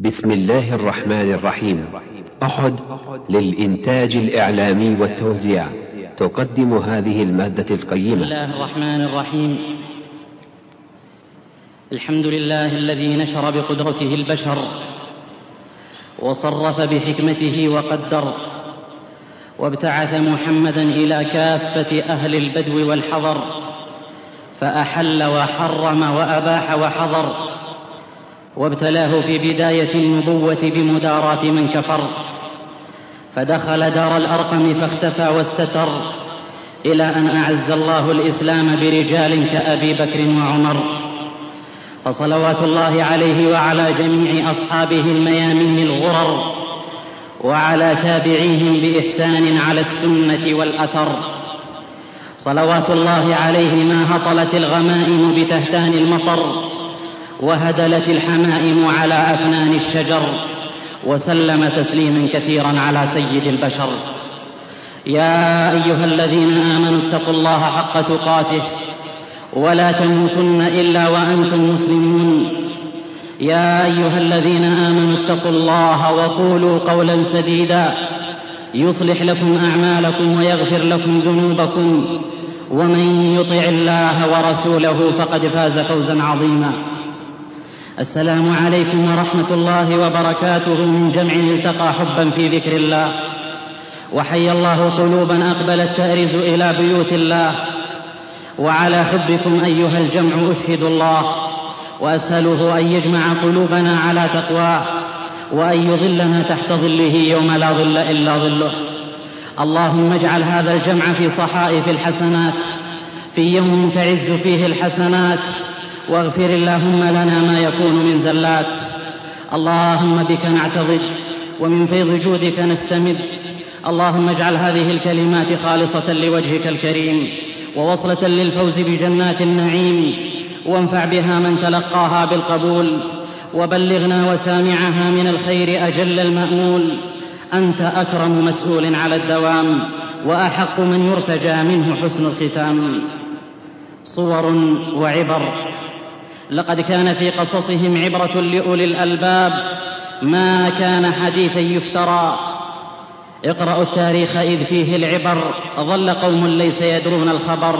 بسم الله الرحمن الرحيم. أحد للإنتاج الإعلامي والتوزيع. تقدم هذه المادة بسم القيمة الله الرحمن الرحيم. الحمد لله الذي نشر بقدرته البشر وصرف بحكمته وقدر وابتعث محمدا إلى كافة أهل البدو والحضر فأحل وحرم وأباح وحظر وابتلاه في بداية النبوة بمداراة من كفر. فدخل دار الأرقم فاختفى واستتر إلى أن أعز الله الإسلام برجال كأبي بكر وعمر. فصلوات الله عليه وعلى جميع أصحابه الميامين الغرر وعلى تابعيهم بإحسان على السنة والأثر. صلوات الله عليه ما هطلت الغمائم بتهتان المطر. وهدلت الحمائم على أفنان الشجر وسلم تسليما كثيرا على سيد البشر. يا أيها الذين آمنوا اتقوا الله حق تقاته ولا تموتن إلا وأنتم مسلمون. يا أيها الذين آمنوا اتقوا الله وقولوا قولا سديدا. يصلح لكم أعمالكم ويغفر لكم ذنوبكم. ومن يطع الله ورسوله فقد فاز فوزا عظيما. السلام عليكم ورحمة الله وبركاته من جمع التقى حبا في ذكر الله. وحي الله قلوبا اقبلت تارز إلى بيوت الله. وعلى حبكم أيها الجمع أشهد الله. وأسأله أن يجمع قلوبنا على تقواه. وأن يظلنا تحت ظله يوم لا ظل إلا ظله. اللهم اجعل هذا الجمع في صحائف الحسنات. في يوم تعز فيه الحسنات. واغفر اللهم لنا ما يكون من زلات اللهم بك نعتضد ومن فيض جودك نستمد اللهم اجعل هذه الكلمات خالصة لوجهك الكريم ووصلة للفوز بجنات النعيم. وانفع بها من تلقاها بالقبول. وبلغنا وسامعها من الخير أجل المأمول. أنت أكرم مسؤول على الدوام وأحق من يرتجى منه حسن الختام. صور وعبر لقد كان في قصصهم عبرة لأولي الألباب ما كان حديثا يفترى. اقرأوا التاريخ إذ فيه العبر ظل قوم ليس يدرون الخبر.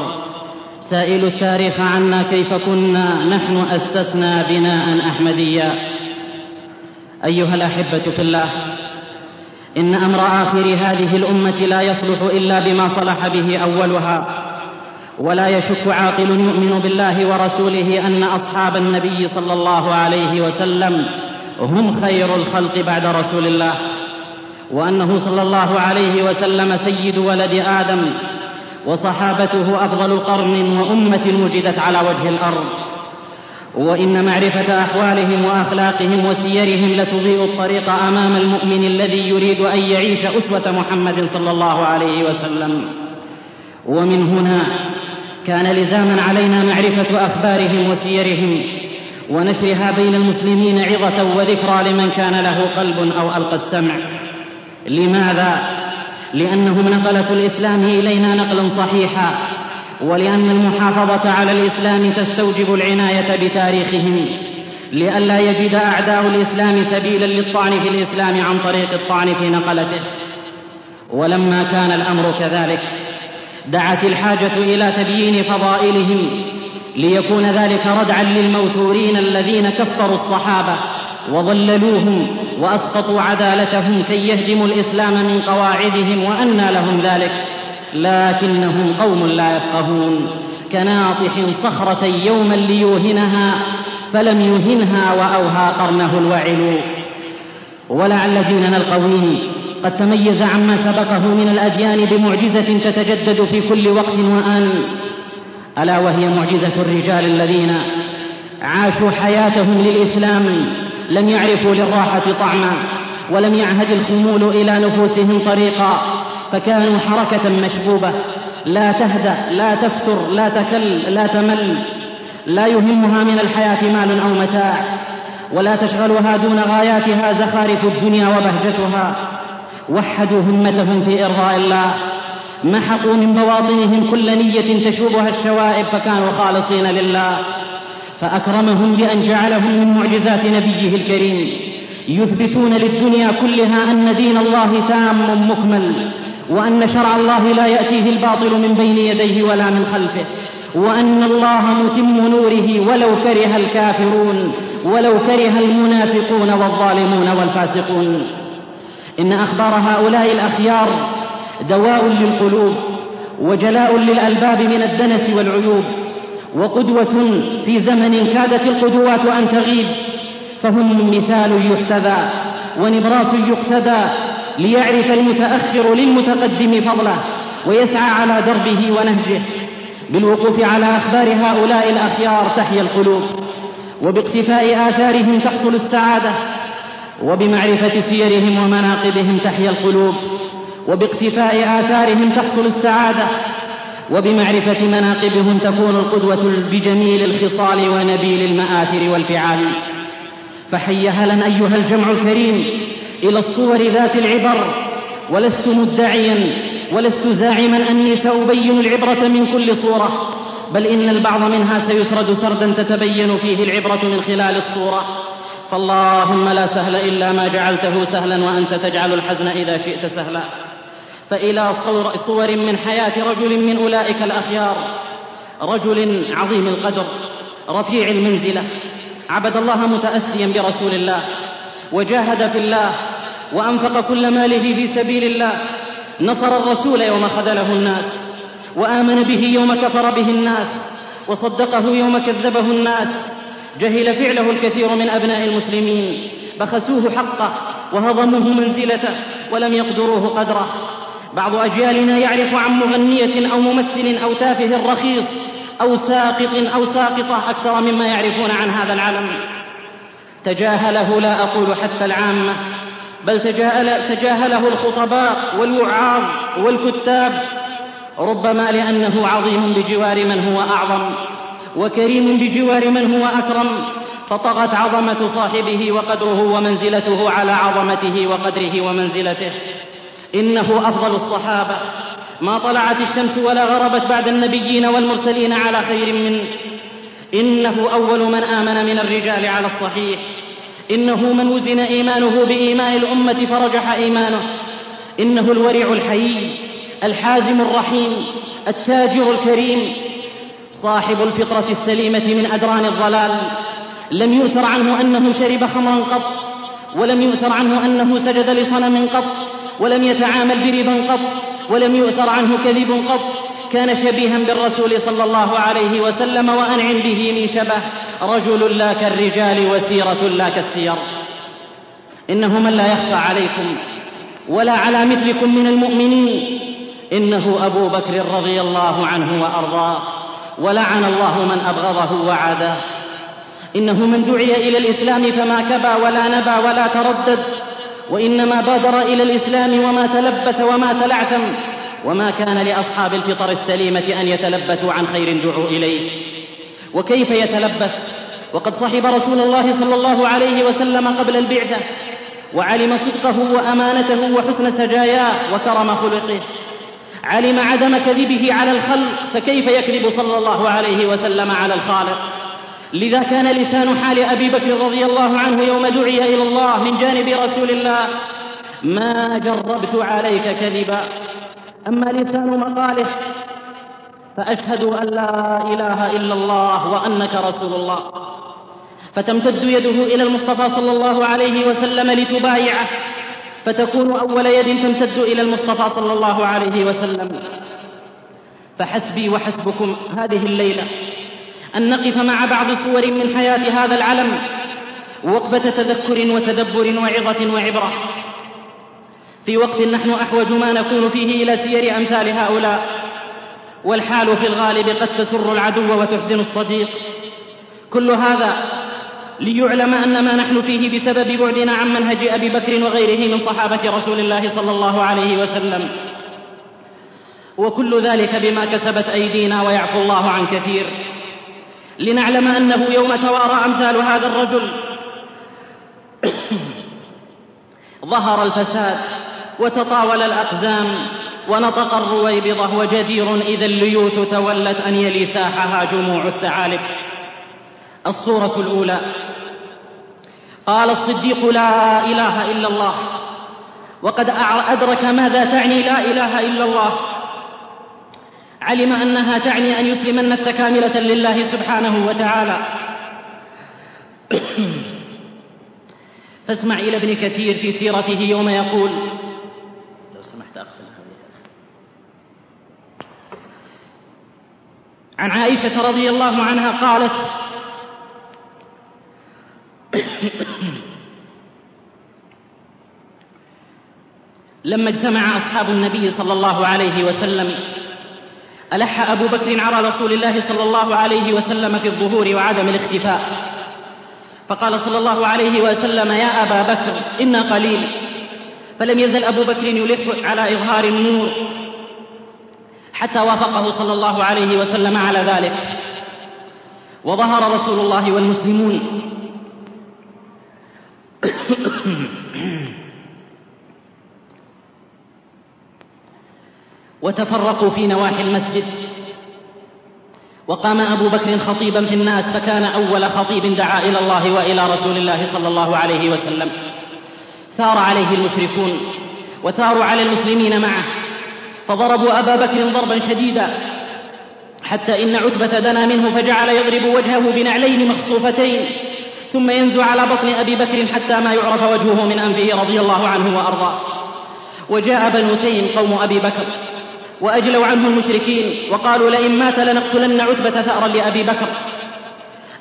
سائلوا التاريخ عنا كيف كنا نحن أسسنا بناء أحمديا. أيها الأحبة في الله إن أمر آخر هذه الأمة لا يصلح إلا بما صلح به أولها. ولا يشك عاقل يؤمن بالله ورسوله أن أصحاب النبي صلى الله عليه وسلم هم خير الخلق بعد رسول الله وأنه صلى الله عليه وسلم سيد ولد آدم وصحابته أفضل قرن وأمة وجدت على وجه الأرض وإن معرفة أحوالهم وأخلاقهم وسيرهم لتضيء الطريق أمام المؤمن الذي يريد أن يعيش أسوة محمد صلى الله عليه وسلم. ومن هنا كان لزاما علينا معرفة أخبارهم وسيرهم ونشرها بين المسلمين عظة وذكرى لمن كان له قلب أو ألقى السمع. لماذا؟ لأنهم نقلة الإسلام إلينا نقلا صحيحا ولأن المحافظة على الإسلام تستوجب العناية بتاريخهم لئلا يجد أعداء الإسلام سبيلا للطعن في الإسلام عن طريق الطعن في نقلته. ولما كان الأمر كذلك دعت الحاجة إلى تبيين فضائلهم ليكون ذلك ردعا للموتورين الذين كفروا الصحابة وضللوهم وأسقطوا عدالتهم كي يهدموا الإسلام من قواعدهم وانى لهم ذلك. لكنهم قوم لا يفقهون. كناطح صخرة يوما ليوهنها فلم يهنها وأوهى قرنه الوعل. ولعل ديننا القويم قد تميز عما سبقه من الأديان بمعجزة تتجدد في كل وقت وآن ألا وهي معجزة الرجال الذين عاشوا حياتهم للإسلام لم يعرفوا للراحة طعما ولم يعهد الخمول إلى نفوسهم طريقا فكانوا حركة مشبوبة لا تهدأ لا تفتر لا تكل لا تمل لا يهمها من الحياة مال أو متاع ولا تشغلها دون غاياتها زخارف الدنيا وبهجتها. وحدوا همتهم في إرضاء الله. محقوا من بواطنهم كل نية تشوبها الشوائب فكانوا خالصين لله. فأكرمهم بأن جعلهم من معجزات نبيه الكريم. يثبتون للدنيا كلها أن دين الله تام مكمل وأن شرع الله لا يأتيه الباطل من بين يديه ولا من خلفه وأن الله متم نوره ولو كره الكافرون ولو كره المنافقون والظالمون والفاسقون. إن أخبار هؤلاء الأخيار دواء للقلوب وجلاء للألباب من الدنس والعيوب وقدوة في زمن كادت القدوات أن تغيب فهم مثال يحتذى ونبراس يقتدى ليعرف المتأخر للمتقدم فضله ويسعى على دربه ونهجه بالوقوف على أخبار هؤلاء الأخيار تحيا القلوب وباقتفاء آثارهم تحصل السعادة وبمعرفة سيرهم ومناقبهم تحيا القلوب وباقتفاء آثارهم تحصل السعادة وبمعرفة مناقبهم تكون القدوة بجميل الخصال ونبيل المآثر والفعال. فحي هلا أيها الجمع الكريم إلى الصور ذات العبر ولست مدعيا ولست زاعما أني سأبين العبرة من كل صورة بل إن البعض منها سيسرد سردا تتبين فيه العبرة من خلال الصورة. فاللهم لا سهل إلا ما جعلته سهلا وأنت تجعل الحزن إذا شئت سهلا. فإلى صور من حياة رجل من أولئك الأخيار رجل عظيم القدر رفيع المنزلة عبد الله متأسيا برسول الله وجاهد في الله وأنفق كل ماله في سبيل الله نصر الرسول يوم خذله الناس وآمن به يوم كفر به الناس وصدقه يوم كذبه الناس جهل فعله الكثير من أبناء المسلمين. بخسوه حقه وهضموه منزلته ولم يقدروه قدره. بعض أجيالنا يعرف عن مغنية أو ممثل أو تافه رخيص أو ساقط أو ساقطة أكثر مما يعرفون عن هذا العلم تجاهله لا أقول حتى العامة بل تجاهل تجاهله الخطباء والوعاظ والكتاب. ربما لأنه عظيم بجوار من هو أعظم. وكريم بجوار من هو أكرم فطغت عظمة صاحبه وقدره ومنزلته على عظمته وقدره ومنزلته. إنه أفضل الصحابة. ما طلعت الشمس ولا غربت بعد النبيين والمرسلين على خير منه إنه أول من آمن من الرجال على الصحيح. إنه من وزن إيمانه بإيمان الأمة فرجح إيمانه. إنه الورع الحيي الحازم الرحيم التاجر الكريم صاحب الفطرة السليمة من أدران الضلال. لم يؤثر عنه أنه شرب خمرا قط ولم يؤثر عنه أنه سجد لصنم قط ولم يتعامل بربا قط ولم يؤثر عنه كذب قط. كان شبيها بالرسول صلى الله عليه وسلم وأنعم به من شبه. رجل لا كالرجال وسيرة لا كالسير. إنه من لا يخفى عليكم ولا على مثلكم من المؤمنين. إنه أبو بكر رضي الله عنه وأرضاه. ولعن الله من أبغضه وعاداه إنه من دعي إلى الإسلام فما كبى ولا نبى ولا تردد وإنما بادر إلى الإسلام وما تلبث وما تلعثم وما كان لأصحاب الفطر السليمة أن يتلبثوا عن خير دعوا إليه. وكيف يتلبث؟ وقد صحب رسول الله صلى الله عليه وسلم قبل البعثة وعلم صدقه وأمانته وحسن سجاياه وكرم خلقه. علم عدم كذبه على الخلق فكيف يكذب صلى الله عليه وسلم على الخالق؟ لذا كان لسان حال أبي بكر رضي الله عنه يوم دعي إلى الله من جانب رسول الله ما جربت عليك كذبا أما لسان مقاله فأشهد أن لا إله إلا الله وأنك رسول الله. فتمتد يده إلى المصطفى صلى الله عليه وسلم لتبايعه. فتكون أول يد تمتد إلى المصطفى صلى الله عليه وسلم. فحسبي وحسبكم هذه الليلة أن نقف مع بعض صور من حياة هذا العلم وقفة تذكر وتدبر وعظة وعبرة. في وقت نحن أحوج ما نكون فيه إلى سير أمثال هؤلاء والحال في الغالب قد تسر العدو وتحزن الصديق. كل هذا ليعلم أن ما نحن فيه بسبب بعدنا عن منهج أبي بكر وغيره من صحابة رسول الله صلى الله عليه وسلم. وكل ذلك بما كسبت أيدينا ويعفو الله عن كثير. لنعلم أنه يوم توارى أمثال هذا الرجل ظهر الفساد وتطاول الأقزام ونطق الرويبضة وجدير إذا الليوث تولت أن يلي ساحها جموع الثعالب. الصورة الأولى. قال الصديق لا إله إلا الله. وقد أدرك ماذا تعني لا إله إلا الله. علم أنها تعني أن يسلم النفس كاملة لله سبحانه وتعالى. فاسمع إلى ابن كثير في سيرته يوم يقول. لو سمحت أقفل عن عائشة رضي الله عنها قالت لما اجتمع أصحاب النبي صلى الله عليه وسلم ألح أبو بكر على رسول الله صلى الله عليه وسلم في الظهور وعدم الاختفاء. فقال صلى الله عليه وسلم يا أبا بكر أنا قليل. فلم يزل أبو بكر يلح على إظهار النور حتى وافقه صلى الله عليه وسلم على ذلك. وظهر رسول الله والمسلمون وتفرقوا في نواحي المسجد. وقام أبو بكر خطيبا في الناس فكان أول خطيب دعا إلى الله وإلى رسول الله صلى الله عليه وسلم. ثار عليه المشركون وثاروا على المسلمين معه. فضربوا أبا بكر ضربا شديدا حتى إن عتبة دنا منه فجعل يضرب وجهه بنعلين مخصوفتين. ثم ينزع على بطن أبي بكر حتى ما يعرف وجهه من أنفه رضي الله عنه وأرضاه. وجاء بنو تيم قوم أبي بكر وأجلوا عنه المشركين وقالوا لئن مات لنقتلن عتبة ثأرا لأبي بكر.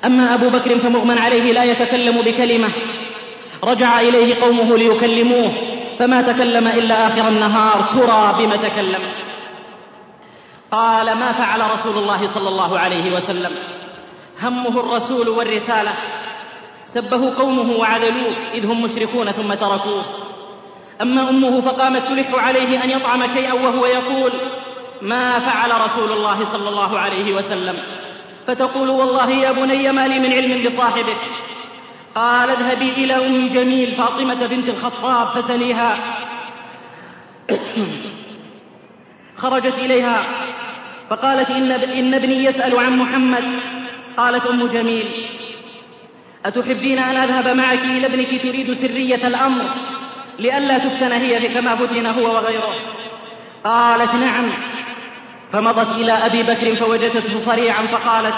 أما أبو بكر فمغمى عليه لا يتكلم بكلمة. رجع إليه قومه ليكلموه فما تكلم إلا آخر النهار ترى بم تكلم. قال ما فعل رسول الله صلى الله عليه وسلم. همه الرسول والرسالة. سبه قومه وعذلوه إذ هم مشركون ثم تركوه. أما أمه فقامت تلح عليه أن يطعم شيئا وهو يقول ما فعل رسول الله صلى الله عليه وسلم؟ فتقول والله يا بني ما لي من علم بصاحبك. قال اذهبي إلى أم جميل فاطمة بنت الخطاب فسليها خرجت إليها فقالت إن, إن ابني يسأل عن محمد. قالت أم جميل أتحبين أن أذهب معك إلى ابنك تريد سرية الأمر لئلا تفتن هي كما فتن هو وغيره؟ قالت نعم. فمضت إلى أبي بكر فوجدته صريعا فقالت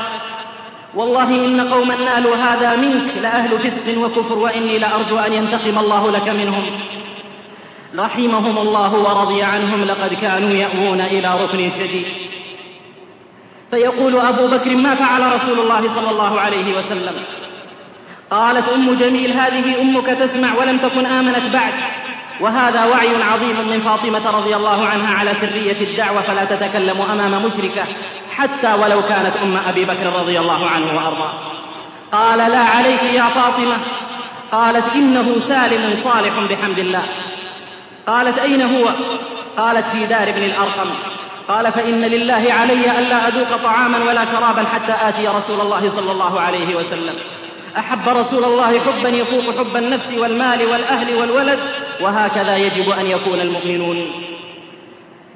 والله إن قوما نالوا هذا منك لأهل فسق وكفر وإني لأرجو أن ينتقم الله لك منهم. رحمهم الله ورضي عنهم لقد كانوا يأوون إلى ركن شديد. فيقول أبو بكر ما فعل رسول الله صلى الله عليه وسلم؟ قالت أم جميل هذه أمك تسمع ولم تكن آمنت بعد. وهذا وعي عظيم من فاطمة رضي الله عنها على سرية الدعوة فلا تتكلم أمام مشركة حتى ولو كانت أم أبي بكر رضي الله عنه وأرضاه. قال لا عليك يا فاطمة. قالت إنه سالم صالح بحمد الله. قالت أين هو؟ قالت في دار ابن الأرقم. قال فإن لله علي ألا أذوق طعاما ولا شرابا حتى آتي رسول الله صلى الله عليه وسلم. أحب رسول الله حبا يفوق حب النفس والمال والأهل والولد وهكذا يجب أن يكون المؤمنون.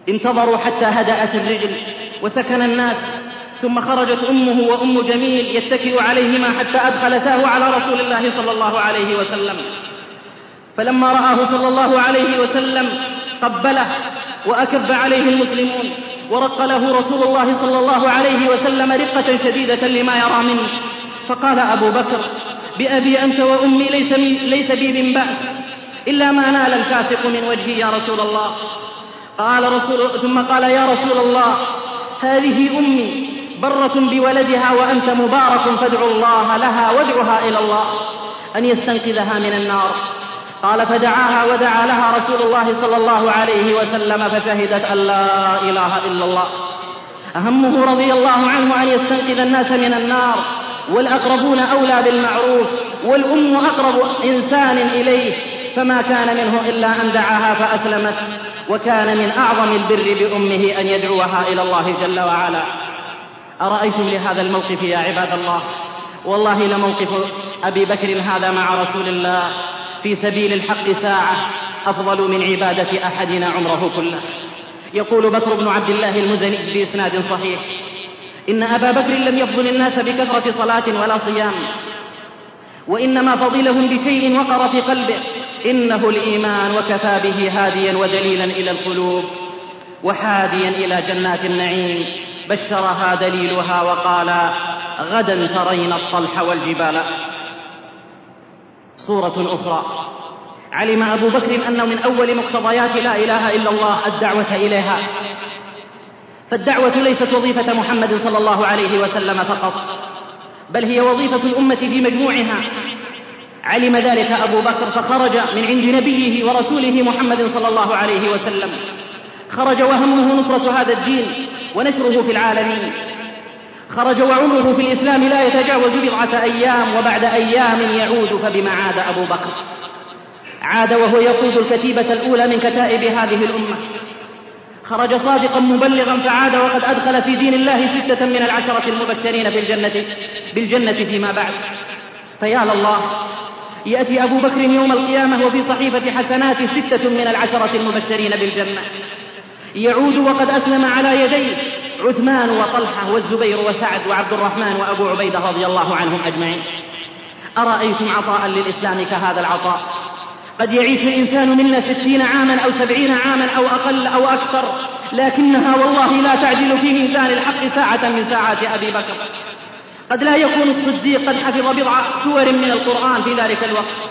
انتظروا حتى هدأت الرجل وسكن الناس ثم خرجت أمه وأم جميل يتكئ عليهما حتى أدخلتاه على رسول الله صلى الله عليه وسلم. فلما رآه صلى الله عليه وسلم قبله وأكب عليه المسلمون ورق له رسول الله صلى الله عليه وسلم رقة شديدة لما يرى منه. فقال أبو بكر بأبي أنت وأمي ليس, من ليس بي من بأس إلا ما نال الفاسق من وجهي يا رسول الله. قال رسول ثم قال يا رسول الله هذه أمي برة بولدها وأنت مبارك فادعوا الله لها وادعها إلى الله أن يستنقذها من النار. قال فدعاها ودعا لها رسول الله صلى الله عليه وسلم فشهدت أن لا إله إلا الله. أهمه رضي الله عنه أن يستنقذ الناس من النار. والأقربون أولى بالمعروف والأم أقرب إنسان إليه فما كان منه إلا أن دعاها فأسلمت وكان من أعظم البر بأمه أن يدعوها إلى الله جل وعلا. أرأيتم لهذا الموقف يا عباد الله؟ والله لموقف أبي بكر هذا مع رسول الله في سبيل الحق ساعة أفضل من عبادة أحدنا عمره كله. يقول بكر بن عبد الله المزني بإسناد صحيح إن أبا بكر لم يفضل الناس بكثرة صلاة ولا صيام. وإنما فضلهم بشيء وقر في قلبه إنه الإيمان وكفى به هاديا ودليلا إلى القلوب وحاديا إلى جنات النعيم. بشرها دليلها وقال غدا ترين الطلح والجبال. صورة أخرى علم أبو بكر أنه من أول مقتضيات لا إله إلا الله الدعوة إليها. فالدعوة ليست وظيفة محمد صلى الله عليه وسلم فقط بل هي وظيفة الأمة في مجموعها. علم ذلك أبو بكر فخرج من عند نبيه ورسوله محمد صلى الله عليه وسلم. خرج وهمه نصرة هذا الدين ونشره في العالمين. خرج وعمره في الإسلام لا يتجاوز بضعة أيام وبعد أيام يعود فبما عاد أبو بكر. عاد وهو يقود الكتيبة الأولى من كتائب هذه الأمة. خرج صادقا مبلغا فعاد وقد أدخل في دين الله ستة من العشرة المبشرين بالجنة بالجنة فيما بعد. فيا لله يأتي أبو بكر يوم القيامة وفي صحيفة حسنات ستة من العشرة المبشرين بالجنة. يعود وقد أسلم على يديه عثمان وطلحة والزبير وسعد وعبد الرحمن وأبو عبيدة رضي الله عنهم أجمعين. أرأيتم عطاء للإسلام كهذا العطاء؟ قد يعيش الإنسان منا ستين عاما أو سبعين عاما أو أقل أو أكثر لكنها والله لا تعدل في ميزان الحق ساعة من ساعات أبي بكر. قد لا يكون الصديق قد حفظ بضع سور من القرآن في ذلك الوقت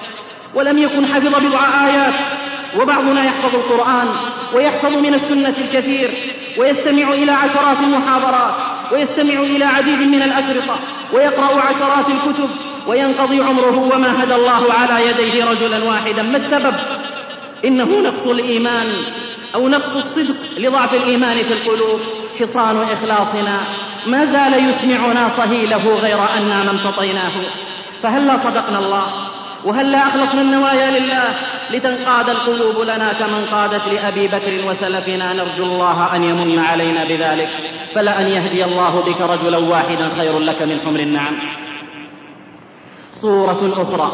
ولم يكن حفظ بضع آيات وبعضنا يحفظ القرآن ويحفظ من السنة الكثير ويستمع إلى عشرات المحاضرات ويستمع إلى عديد من الأشرطة ويقرأ عشرات الكتب وينقضي عمره وما هدى الله على يديه رجلا واحدا. ما السبب؟ إنه نقص الإيمان أو نقص الصدق لضعف الإيمان في القلوب. حصان إخلاصنا. ما زال يسمعنا صهيله غير أنا ما امتطيناه فهلا صدقنا الله؟ وهلا أخلصنا النوايا لله لتنقاد القلوب لنا كمن قادت لأبي بكر وسلفنا؟ نرجو الله أن يمن علينا بذلك. فلأن يهدي الله بك رجلا واحدا خير لك من حمر النعم. صورة أخرى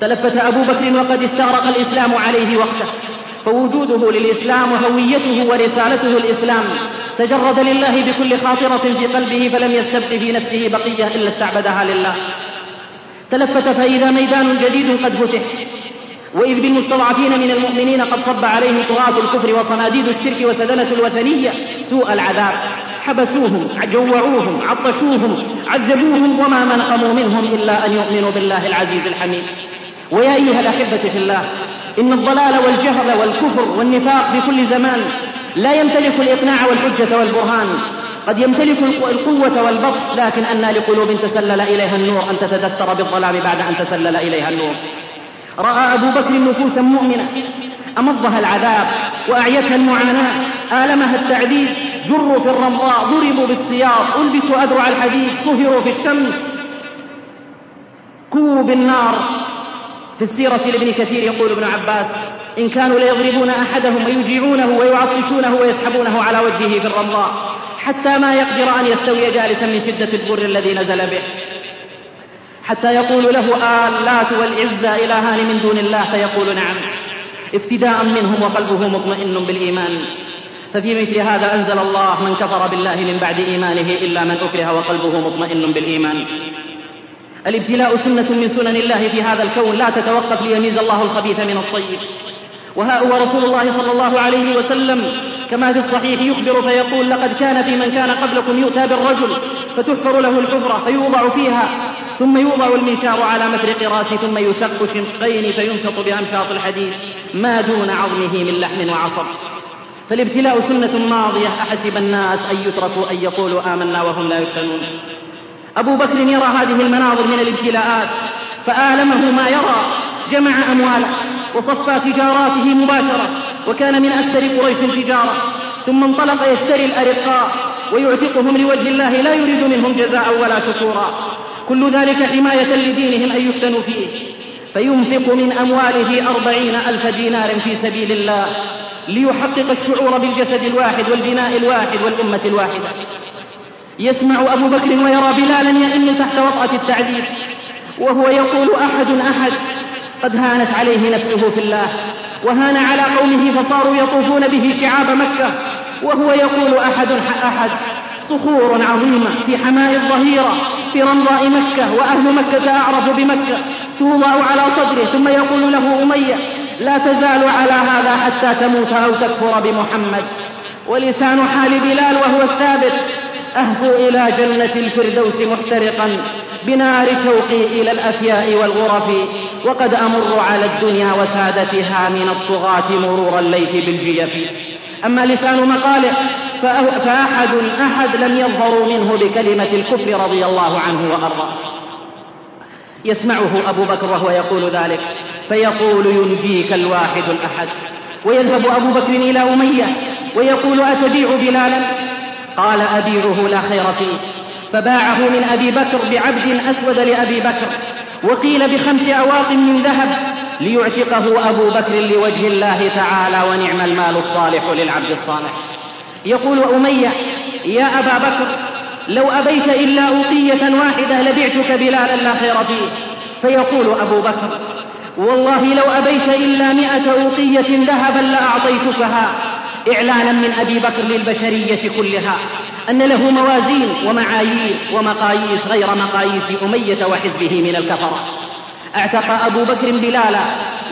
تلفت أبو بكر وقد استغرق الإسلام عليه وقته فوجوده للإسلام وهويته ورسالته الإسلام. تجرد لله بكل خاطرة في قلبه فلم يستبق في نفسه بقية إلا استعبدها لله. تلفت فإذا ميدان جديد قد فتح وإذ بالمستضعفين من المؤمنين قد صب عليهم طغاة الكفر وصناديد الشرك وسدنة الوثنية سوء العذاب. حبسوهم جوعوهم عطشوهم عذبوهم وما ما نقموا منهم إلا أن يؤمنوا بالله العزيز الحميد. ويا أيها الأحبة في الله إن الضلال والجهل والكفر والنفاق في كل زمان لا يمتلك الإقناع والحجة والبرهان. قد يمتلك القوة والبطش لكن أنى لقلوب تسلل إليها النور أن تتذكر بالظلام بعد أن تسلل إليها النور. رأى أبو بكر نفوسا مؤمنة أمضها العذاب وأعيتها المعاناة. آلمها التعذيب. جروا في الرمضاء. ضربوا بالسياط ألبسوا أدرع الحديد. صهروا في الشمس. كووا بالنار. في السيرة لابن كثير يقول ابن عباس إن كانوا ليضربون أحدهم ويجيعونه ويعطشونه ويسحبونه على وجهه في الرمضاء حتى ما يقدر أن يستوي جالسا من شدة البر الذي نزل به. حتى يقول له آلات والعزى إلهان من دون الله؟ فيقول نعم. افتداء منهم وقلبه مطمئن بالإيمان. ففي مثل هذا أنزل الله من كفر بالله من بعد إيمانه إلا من أكره وقلبه مطمئن بالإيمان. الابتلاء سنة من سنن الله في هذا الكون لا تتوقف ليميز الله الخبيث من الطيب. وها هو رسول الله صلى الله عليه وسلم. كما في الصحيح يخبر فيقول لقد كان في من كان قبلكم يؤتى بالرجل فتحفر له الحفرة فيوضع فيها ثم يوضع المنشار على مفرق رأسه ثم يشق شقين فيمشط بأمشاط الحديد ما دون عظمه من لحم وعصب. فالابتلاء سنة ماضية أحسب الناس أن يتركوا أن يقولوا آمنا وهم لا يفتنون. أبو بكر يرى هذه المناظر من الابتلاءات فآلمه ما يرى جمع أمواله وصفى تجاراته مباشرة وكان من أكثر قريش تجارة. ثم انطلق يشتري الأرقاء ويعتقهم لوجه الله لا يريد منهم جزاء ولا شكورا. كل ذلك حماية لدينهم أن يفتنوا فيه. فينفق من أمواله أربعين ألف دينار في سبيل الله ليحقق الشعور بالجسد الواحد والبناء الواحد والأمة الواحدة. يسمع أبو بكر ويرى بلالا يئن تحت وطأة التعذيب. وهو يقول أحد أحد قد هانت عليه نفسه في الله. وهان على قومه فصاروا يطوفون به شعاب مكة. وهو يقول أحد أحد صخور عظيمة في حماء الظهيرة في رمضاء مكة وأهل مكة أعرف بمكة. توضع على صدره ثم يقول له أمية لا تزال على هذا حتى تموت أو تكفر بمحمد. ولسان حال بلال وهو الثابت أهفو إلى جنة الفردوس محترقا بنار شوقي إلى الأفياء والغرف وقد أمر على الدنيا وسادتها من الطغاة مرور الليث بالجيف. أما لسان مقاله فأحد أحد لم يظهروا منه بكلمة الكفر رضي الله عنه وأرضاه. يسمعه أبو بكر وهو يقول ذلك فيقول ينجيك الواحد الأحد. ويذهب أبو بكر إلى أمية ويقول أتبيع بلالا؟ قال أبيعه لا خير فيه. فباعه من أبي بكر بعبد أسود لأبي بكر. وقيل بخمس أواق من ذهب ليعتقه أبو بكر لوجه الله تعالى ونعم المال الصالح للعبد الصالح. يقول أمية يا أبا بكر لو أبيت إلا أوقية واحدة لبعتك بلالا لا خير فيه. فيقول أبو بكر والله لو أبيت إلا مئة أوقية ذهبا لأعطيتكها إعلانا من أبي بكر للبشرية كلها. أن له موازين ومعايير ومقاييس غير مقاييس أمية وحزبه من الكفرة. اعتق أبو بكر بلالا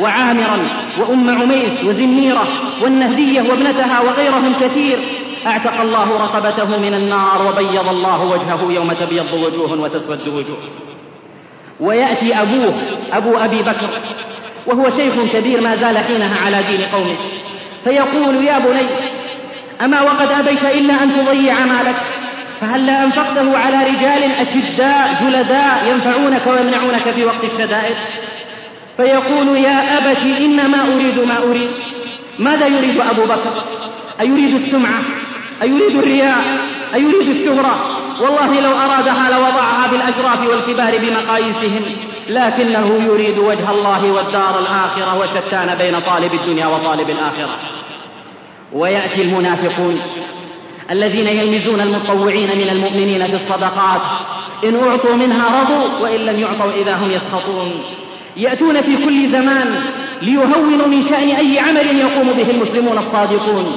وعامرا وأم عميس وزنيرة والنهدية وابنتها وغيرهم كثير. اعتق الله رقبته من النار وبيض الله وجهه يوم تبيض وجوه وتسود وجوه. ويأتي أبوه أبو أبي بكر وهو شيخ كبير ما زال حينها على دين قومه فيقول يا بني أما وقد أبيت إلا أن تضيع مالك فهلا أنفقته على رجال أشداء جلداء ينفعونك ويمنعونك في وقت الشدائد؟ فيقول يا أبت إنما أريد ما أريد ماذا يريد أبو بكر؟ أيريد السمعة؟ أيريد الرياء؟ أيريد الشهرة؟ والله لو أرادها لوضعها بالأشراف والكبار بمقاييسهم لكنه يريد وجه الله والدار الآخرة وشتان بين طالب الدنيا وطالب الآخرة. ويأتي المنافقون الذين يلمزون المطوعين من المؤمنين في الصدقات إن أعطوا منها رضوا وإن لم يعطوا إذا هم يسخطون. يأتون في كل زمان ليهونوا من شأن أي عمل يقوم به المسلمون الصادقون.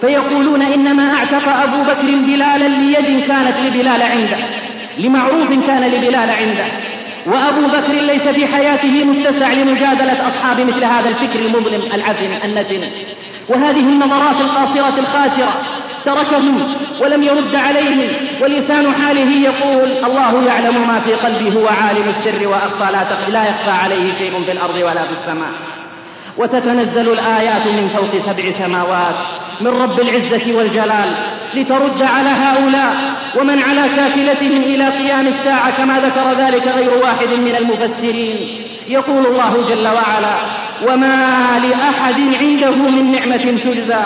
فيقولون إنما أعتق أبو بكر بلالا ليد كانت لبلال عنده لمعروف كان لبلال عنده. وأبو بكر ليس في حياته متسع لمجادلة أصحاب مثل هذا الفكر المظلم العفن النتن. وهذه النظرات القاصرة الخاسرة تركهم ولم يرد عليهم ولسان حاله يقول الله يعلم ما في قلبي هو عالم السر وأخفى لا, لا يخفى عليه شيء في الأرض ولا في السماء. وتتنزل الآيات من فوق سبع سماوات من رب العزة والجلال لترد على هؤلاء ومن على شاكلتهم إلى قيام الساعة كما ذكر ذلك غير واحد من المفسرين. يقول الله جل وعلا وما لأحد عنده من نعمة تجزى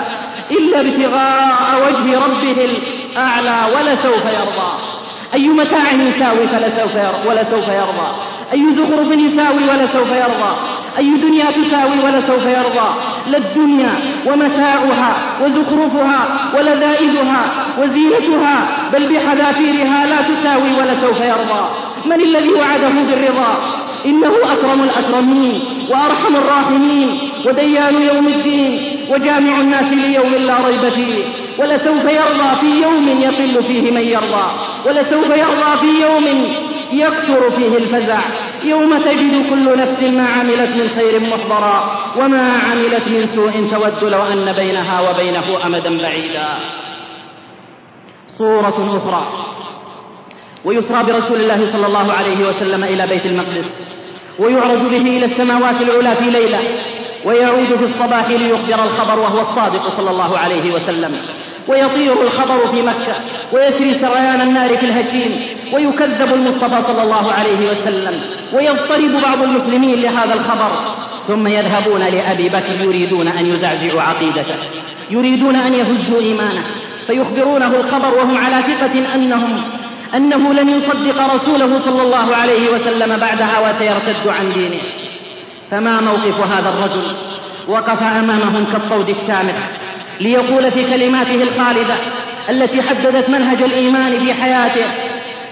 إلا ابتغاء وجه ربه الأعلى ولسوف يرضى. أي متاع يساوي فلسوف ولسوف يرضى؟ أي زخرف يساوي ولسوف يرضى؟ أي دنيا تساوي ولسوف يرضى؟ لا الدنيا ومتاعها وزخرفها ولذائذها وزينتها بل بحذافيرها لا تساوي ولسوف يرضى. من الذي وعده بالرضا؟ إنه أكرم الأكرمين وأرحم الراحمين وديان يوم الدين وجامع الناس ليوم لا ريب فيه ولسوف يرضى في يوم يقل فيه من يرضى ولسوف يرضى في يوم يكثر فيه الفزع يوم تجد كل نفس ما عملت من خير محضرا وما عملت من سوء تود لو أن بينها وبينه أمدا بعيدا. صورة أخرى. ويسرى برسول الله صلى الله عليه وسلم إلى بيت المقدس ويعرج به إلى السماوات العلى في ليلة ويعود في الصباح ليخبر الخبر وهو الصادق صلى الله عليه وسلم ويطير الخبر في مكة ويسري سريان النار في الهشيم ويكذب المصطفى صلى الله عليه وسلم ويضطرب بعض المسلمين لهذا الخبر ثم يذهبون لأبي بكر يريدون أن يزعزعوا عقيدته يريدون أن يهزوا إيمانه فيخبرونه الخبر وهم على ثقة أنهم أنه لن يصدق رسوله صلى الله عليه وسلم بعدها وسيرتد عن دينه. فما موقف هذا الرجل؟ وقف أمامهم كالطود الشامخ ليقول في كلماته الخالدة التي حددت منهج الإيمان في حياته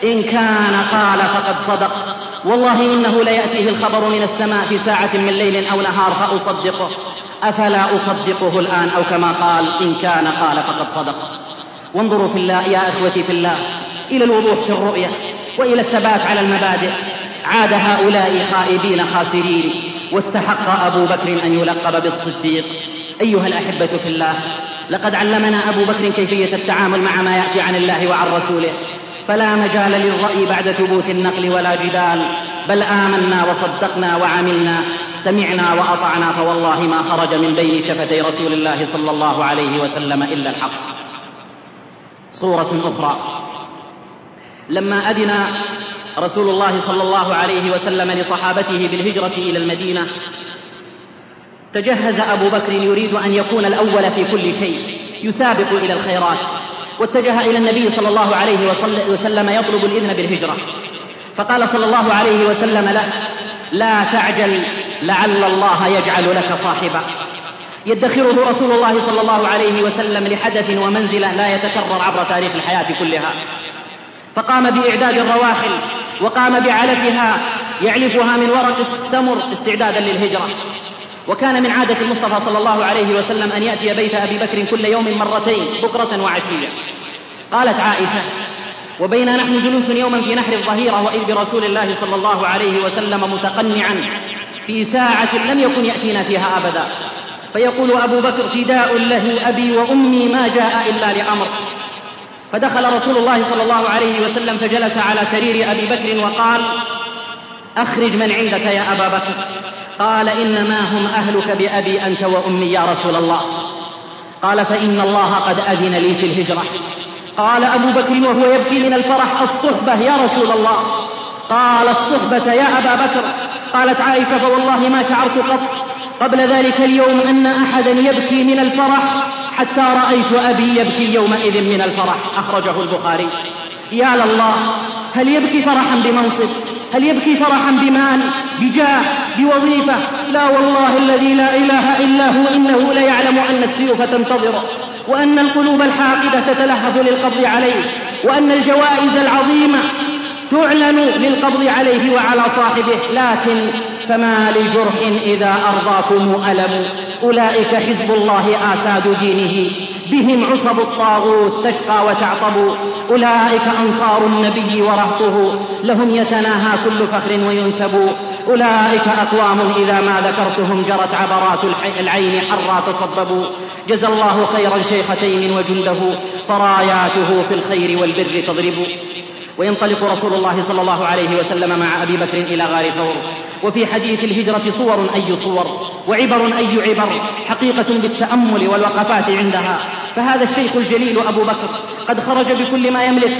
إن كان قال فقد صدق. والله إنه ليأتيه الخبر من السماء في ساعة من ليل أو نهار فأصدقه. أفلا أصدقه الآن أو كما قال إن كان قال فقد صدق. وانظروا في الله يا إخوتي في الله إلى الوضوح في الرؤية وإلى الثبات على المبادئ. عاد هؤلاء خائبين خاسرين. واستحق أبو بكر أن يلقب بالصديق. أيها الأحبة في الله لقد علمنا أبو بكر كيفية التعامل مع ما يأتي عن الله وعن رسوله. فلا مجال للرأي بعد ثبوت النقل ولا جدال. بل آمنا وصدقنا وعملنا سمعنا وأطعنا فوالله ما خرج من بين شفتي رسول الله صلى الله عليه وسلم إلا الحق. صورة أخرى. لما أذن رسول الله صلى الله عليه وسلم لصحابته بالهجرة إلى المدينة تجهز أبو بكر يريد أن يكون الأول في كل شيء يسابق إلى الخيرات واتجه إلى النبي صلى الله عليه وسلم يطلب الإذن بالهجرة. فقال صلى الله عليه وسلم له لا تعجل لعل الله يجعل لك صاحبا. يدخره رسول الله صلى الله عليه وسلم لحدث ومنزلة لا يتكرر عبر تاريخ الحياة كلها. فقام بإعداد الرواحل وقام بعلفها يعلفها من ورق السمر استعدادا للهجرة. وكان من عادة المصطفى صلى الله عليه وسلم أن يأتي بيت أبي بكر كل يوم مرتين بكرة وعشية. قالت عائشة وبينا نحن جلوس يوما في نحر الظهيرة وإذ برسول الله صلى الله عليه وسلم متقنعا في ساعة لم يكن يأتينا فيها أبدا. فيقول أبو بكر فداء له أبي وأمي ما جاء إلا لأمر. فدخل رسول الله صلى الله عليه وسلم فجلس على سرير أبي بكر وقال أخرج من عندك يا أبا بكر. قال إنما هم أهلك بأبي أنت وأمي يا رسول الله. قال فإن الله قد أذن لي في الهجرة. قال أبو بكر وهو يبكي من الفرح الصحبة يا رسول الله. قال الصحبة يا أبا بكر. قالت عائشة فوالله ما شعرت قط قبل ذلك اليوم أن أحدا يبكي من الفرح. حتى رأيت أبي يبكي يومئذ من الفرح أخرجه البخاري. يا لله هل يبكي فرحا بمنصب؟ هل يبكي فرحا بمال؟ بجاه؟ بوظيفة؟ لا والله الذي لا إله إلا هو إنه ليعلم أن السيوف تنتظر وأن القلوب الحاقدة تتلهف للقبض عليه وأن الجوائز العظيمة تعلن للقبض عليه وعلى صاحبه لكن فما لجرح إذا أرضاكم ألم؟ أولئك حزب الله آساد دينه. بهم عصب الطاغوت تشقى وتعطب. أولئك أنصار النبي ورهطه. لهم يتناهى كل فخر وينسب. أولئك أقوام إذا ما ذكرتهم جرت عبرات العين حرا تصببوا جزى الله خيرا شيخ تيم وجنده. فراياته في الخير والبر تضرب. وينطلق رسول الله صلى الله عليه وسلم مع أبي بكر إلى غار ثور. وفي حديث الهجرة صور أي صور وعبر أي عبر حقيقة بالتأمل والوقفات عندها. فهذا الشيخ الجليل أبو بكر قد خرج بكل ما يملك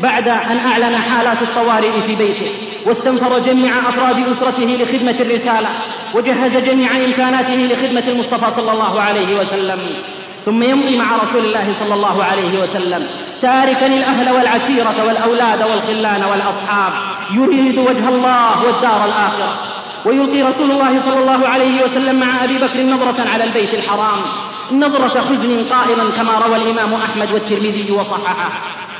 بعد أن أعلن حالات الطوارئ في بيته واستنفر جميع أفراد أسرته لخدمة الرسالة وجهز جميع إمكاناته لخدمة المصطفى صلى الله عليه وسلم. ثم يمضي مع رسول الله صلى الله عليه وسلم. تاركا الأهل والعشيرة والأولاد والخلان والأصحاب. يريد وجه الله والدار الآخرة. ويلقي رسول الله صلى الله عليه وسلم مع أبي بكر نظرة على البيت الحرام. نظرة حزن قائما كما روى الإمام أحمد والترمذي وصححه.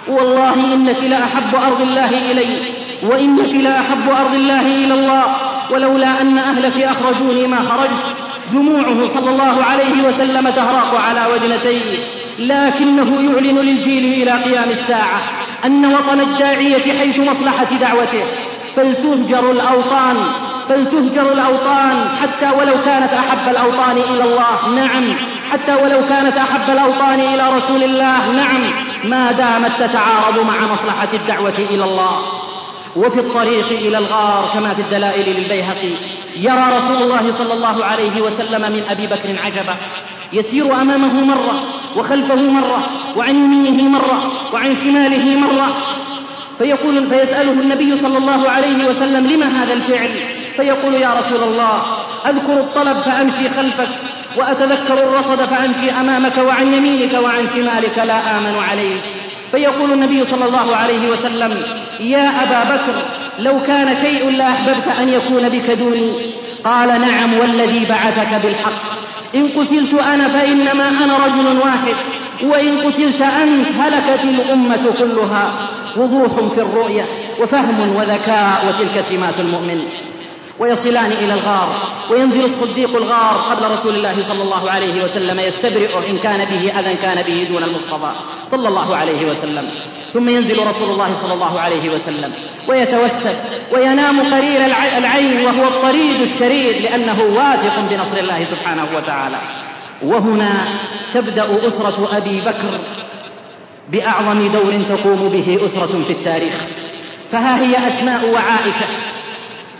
والله إنك لاحب أرض الله إلي وإنك لاحب أرض الله إلى الله ولولا أن أهلك أخرجوني ما خرجت. دموعه صلى الله عليه وسلم تهراق على وجنتيه لكنه يعلن للجيل إلى قيام الساعة أن وطن الداعية حيث مصلحة دعوته. فلتهجر الأوطان فلتهجر الأوطان حتى ولو كانت أحب الأوطان إلى الله نعم حتى ولو كانت أحب الأوطان إلى رسول الله نعم ما دامت تتعارض مع مصلحة الدعوة إلى الله. وفي الطريق إلى الغار كما في الدلائل للبيهقي يرى رسول الله صلى الله عليه وسلم من أبي بكر عجبا يسير أمامه مرة وخلفه مرة وعن يمينه مرة وعن شماله مرة فيقول فيسأله النبي صلى الله عليه وسلم لما هذا الفعل؟ فيقول يا رسول الله أذكر الطلب فأمشي خلفك وأتذكر الرصد فأمشي أمامك وعن يمينك وعن شمالك لا آمن عليك. فيقول النبي صلى الله عليه وسلم يا أبا بكر لو كان شيء لأحببت أن يكون بك دوني. قال نعم والذي بعثك بالحق. إن قتلت أنا فإنما أنا رجل واحد وإن قتلت أنت هلكت الأمة كلها. وضوح في الرؤية وفهم وذكاء وتلك سمات المؤمن. ويصلان إلى الغار وينزل الصديق الغار قبل رسول الله صلى الله عليه وسلم يستبرئ إن كان به أذى كان به دون المصطفى صلى الله عليه وسلم. ثم ينزل رسول الله صلى الله عليه وسلم ويتوسل وينام قرير العين وهو الطريد الشريد لأنه واثق بنصر الله سبحانه وتعالى. وهنا تبدأ أسرة أبي بكر بأعظم دور تقوم به أسرة في التاريخ. فها هي أسماء وعائشة.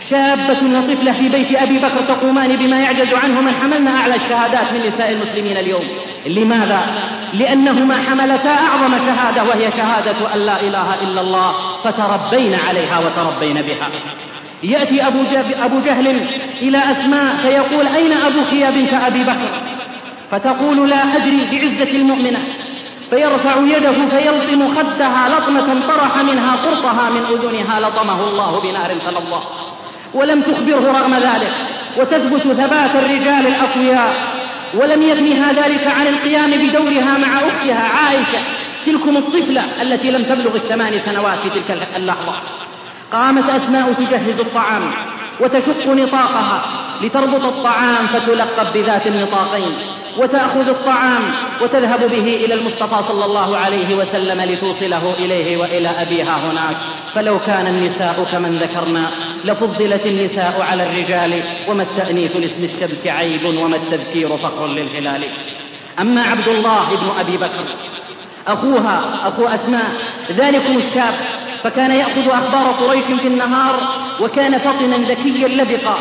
شابة وطفلة في بيت أبي بكر تقومان بما يعجز عنه من حملنا أعلى الشهادات من نساء المسلمين اليوم. لماذا؟ لأنهما حملتا أعظم شهادة وهي شهادة أن لا إله إلا الله فتربين عليها وتربين بها. يأتي أبو, أبو جهل إلى أسماء فيقول أين أبوك يا بنت أبي بكر؟ فتقول لا أدري بعزة المؤمنة. فيرفع يده فيلطم خدها لطمة طرح منها قرطها من أذنها لطمه الله بنار فلظى ولم تخبره رغم ذلك وتثبت ثبات الرجال الأقوياء. ولم يغنها ذلك عن القيام بدورها مع أختها عائشة تلكم الطفلة التي لم تبلغ الثمان سنوات في تلك اللحظة. قامت أسماء تجهز الطعام وتشق نطاقها لتربط الطعام فتلقب بذات النطاقين وتأخذ الطعام وتذهب به إلى المصطفى صلى الله عليه وسلم لتوصله إليه وإلى أبيها هناك. فلو كان النساء كمن ذكرنا لفضلت النساء على الرجال وما التأنيث لاسم الشمس عيب وما التذكير فخر للهلال. أما عبد الله بن أبي بكر أخوها أخو أسماء ذلكم الشاب فكان يأخذ أخبار قريش في النهار وكان فطنا ذكيا لبقا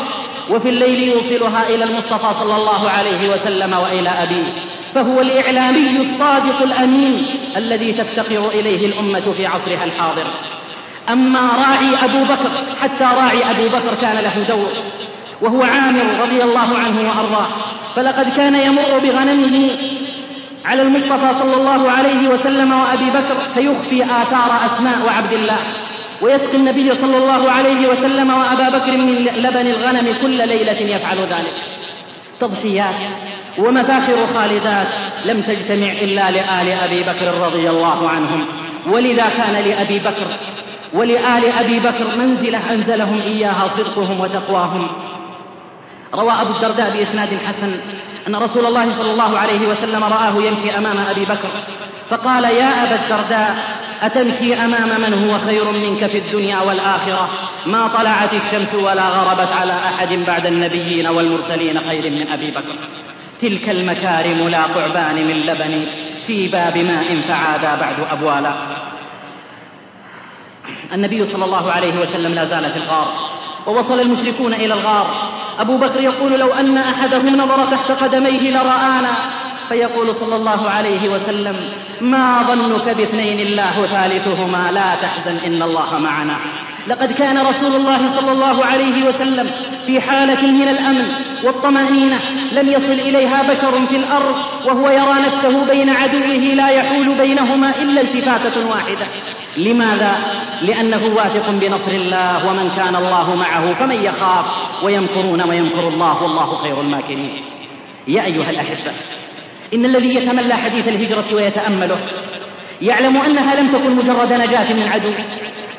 وفي الليل يوصلها إلى المصطفى صلى الله عليه وسلم وإلى أبيه. فهو الإعلامي الصادق الأمين الذي تفتقر إليه الأمة في عصرها الحاضر. أما راعي أبو بكر حتى راعي أبو بكر كان له دور وهو عامر رضي الله عنه وأرضاه فلقد كان يمر بغنمه على المصطفى صلى الله عليه وسلم وأبي بكر فيخفي آثار أسماء وعبد الله ويسقي النبي صلى الله عليه وسلم وأبا بكر من لبن الغنم كل ليلة يفعل ذلك. تضحيات ومفاخر خالدات لم تجتمع إلا لآل أبي بكر رضي الله عنهم ولذا كان لأبي بكر ولآل أبي بكر منزلة أنزلهم إياها صدقهم وتقواهم. روى أبو الدرداء بإسناد حسن أن رسول الله صلى الله عليه وسلم رآه يمشي أمام أبي بكر فقال يا أبا الدرداء أتمشي أمام من هو خير منك في الدنيا والآخرة؟ ما طلعت الشمس ولا غربت على أحد بعد النبيين والمرسلين خير من أبي بكر. تلك المكارم لا قعبان من لبن شيبا بماء فعادا بعد أبوالا. النبي صلى الله عليه وسلم لا زال في الغار ووصل المشركون إلى الغار. أبو بكر يقول لو أن أحدهم نظر تحت قدميه لرآنا. فيقول صلى الله عليه وسلم ما ظنك باثنين الله ثالثهما لا تحزن إن الله معنا. لقد كان رسول الله صلى الله عليه وسلم في حالة من الأمن والطمأنينة لم يصل إليها بشر في الأرض وهو يرى نفسه بين عدوه لا يحول بينهما إلا التفاتة واحدة. لماذا؟ لأنه واثق بنصر الله ومن كان الله معه فمن يخاف ويمكرون ويمكر الله والله خير الماكرين. يا أيها الأحبة إن الذي يتملى حديث الهجرة ويتأمله يعلم أنها لم تكن مجرد نجاة من عدو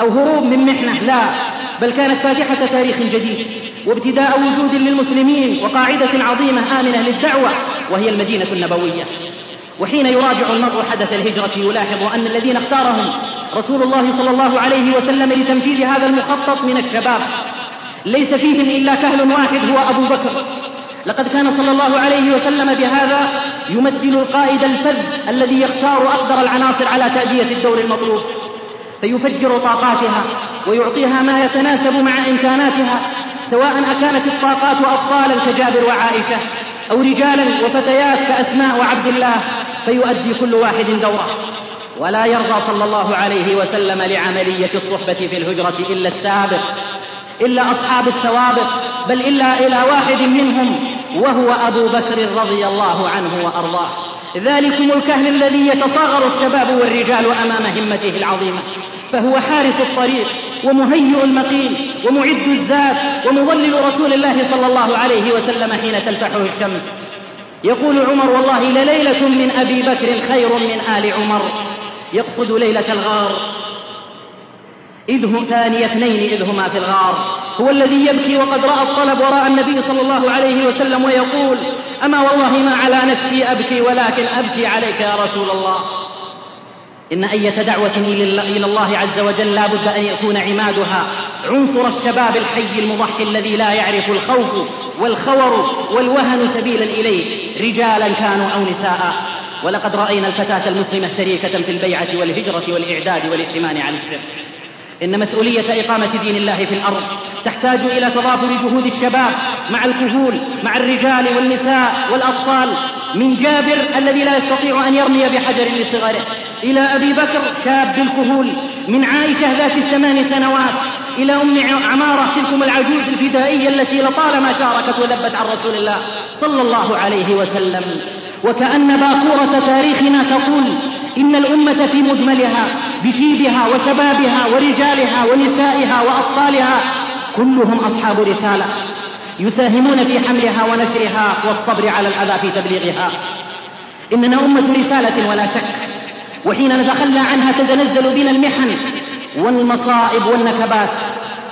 أو هروب من محنة لا بل كانت فاتحة تاريخ جديد وابتداء وجود للمسلمين وقاعدة عظيمة آمنة للدعوة وهي المدينة النبوية. وحين يراجع المرء حدث الهجرة يلاحظ أن الذين اختارهم رسول الله صلى الله عليه وسلم لتنفيذ هذا المخطط من الشباب ليس فيهم إلا كهل واحد هو أبو بكر. لقد كان صلى الله عليه وسلم بهذا يمثل القائد الفذ الذي يختار أقدر العناصر على تأدية الدور المطلوب فيفجر طاقاتها ويعطيها ما يتناسب مع إمكاناتها سواء أكانت الطاقات أطفالا كجابر وعائشة أو رجالا وفتيات كأسماء وعبد الله فيؤدي كل واحد دوره. ولا يرضى صلى الله عليه وسلم لعملية الصحبة في الهجرة إلا السابق إلا أصحاب السوابق بل إلا إلى واحد منهم وهو أبو بكر رضي الله عنه وأرضاه. ذلكم الكهل الذي يتصاغر الشباب والرجال أمام همته العظيمة. فهو حارس الطريق ومهيئ المقيل ومعد الزاد ومظلل رسول الله صلى الله عليه وسلم حين تلفحه الشمس. يقول عمر والله لليلة من أبي بكر خير من آل عمر. يقصد ليلة الغار إذ هم ثاني اثنين إذ هما في الغار. هو الذي يبكي وقد رأى الطلب وراء النبي صلى الله عليه وسلم ويقول أما والله ما على نفسي أبكي ولكن أبكي عليك يا رسول الله. إن أية دعوة إلى الله عز وجل لا بد أن يكون عمادها. عنصر الشباب الحي المضحي الذي لا يعرف الخوف والخور والوهن سبيلا إليه رجالا كانوا أو نساء. ولقد رأينا الفتاة المسلمة شريكة في البيعة والهجرة والإعداد والائتمان على السر. إن مسؤولية إقامة دين الله في الأرض تحتاج إلى تضافر جهود الشباب مع الكهول مع الرجال والنساء والأطفال من جابر الذي لا يستطيع أن يرمي بحجر لصغره إلى أبي بكر شاب الكهول من عائشة ذات الثمان سنوات إلى أم عمارة تلكم العجوز الفدائية التي لطالما شاركت وذبت عن رسول الله صلى الله عليه وسلم. وكأن باكورة تاريخنا تقول إن الأمة في مجملها بشيبها وشبابها ورجالها ونسائها وأطفالها كلهم أصحاب رسالة يساهمون في حملها ونشرها والصبر على الأذى في تبليغها. إننا أمة رسالة ولا شك. وحين نتخلى عنها تتنزل بنا المحن والمصائب والنكبات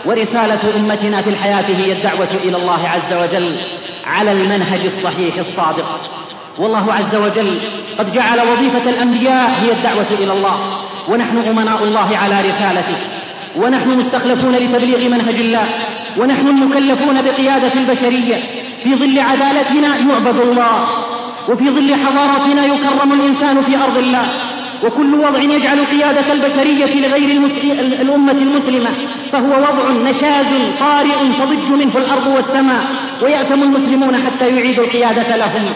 ورسالة أمتنا في الحياة هي الدعوة إلى الله عز وجل على المنهج الصحيح الصادق. والله عز وجل قد جعل وظيفة الأنبياء هي الدعوة إلى الله. ونحن أمناء الله على رسالته. ونحن مستخلفون لتبليغ منهج الله. ونحن المكلفون بقيادة البشرية. في ظل عدالتنا يعبد الله. وفي ظل حضارتنا يكرم الإنسان في أرض الله. وكل وضع يجعل قيادة البشرية لغير الأمة المسلمة فهو وضع نشاز طارئ تضج منه الأرض والسماء ويأثم المسلمون حتى يعيدوا القيادة لهم.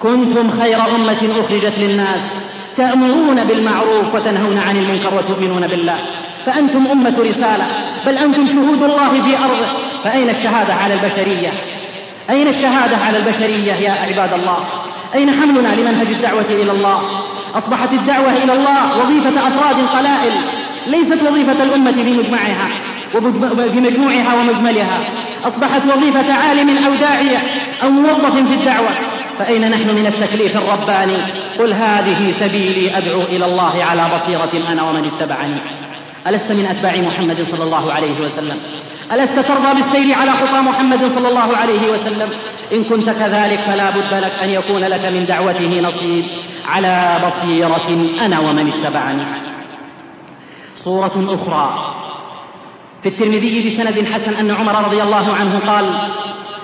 كنتم خير أمة أخرجت للناس تأمرون بالمعروف وتنهون عن المنكر وتؤمنون بالله. فأنتم أمة رسالة بل أنتم شهود الله في أرضه. فأين الشهادة على البشرية؟ أين الشهادة على البشرية يا عباد الله؟ أين حملنا لمنهج الدعوة إلى الله؟ أصبحت الدعوة إلى الله وظيفة أفراد قلائل ليست وظيفة الأمة في مجمعها وفي مجموعها ومجملها. أصبحت وظيفة عالم أو داعية أو موظف في الدعوة. فأين نحن من التكليف الرباني؟ قل هذه سبيلي أدعو إلى الله على بصيرة أنا ومن اتبعني. ألست من أتباع محمد صلى الله عليه وسلم. ألست ترضى بالسير على خطى محمد صلى الله عليه وسلم؟ إن كنت كذلك فلا بد لك أن يكون لك من دعوته نصيب. على بصيرة أنا ومن اتبعني. صورة أخرى. في الترمذي بسند حسن أن عمر رضي الله عنه قال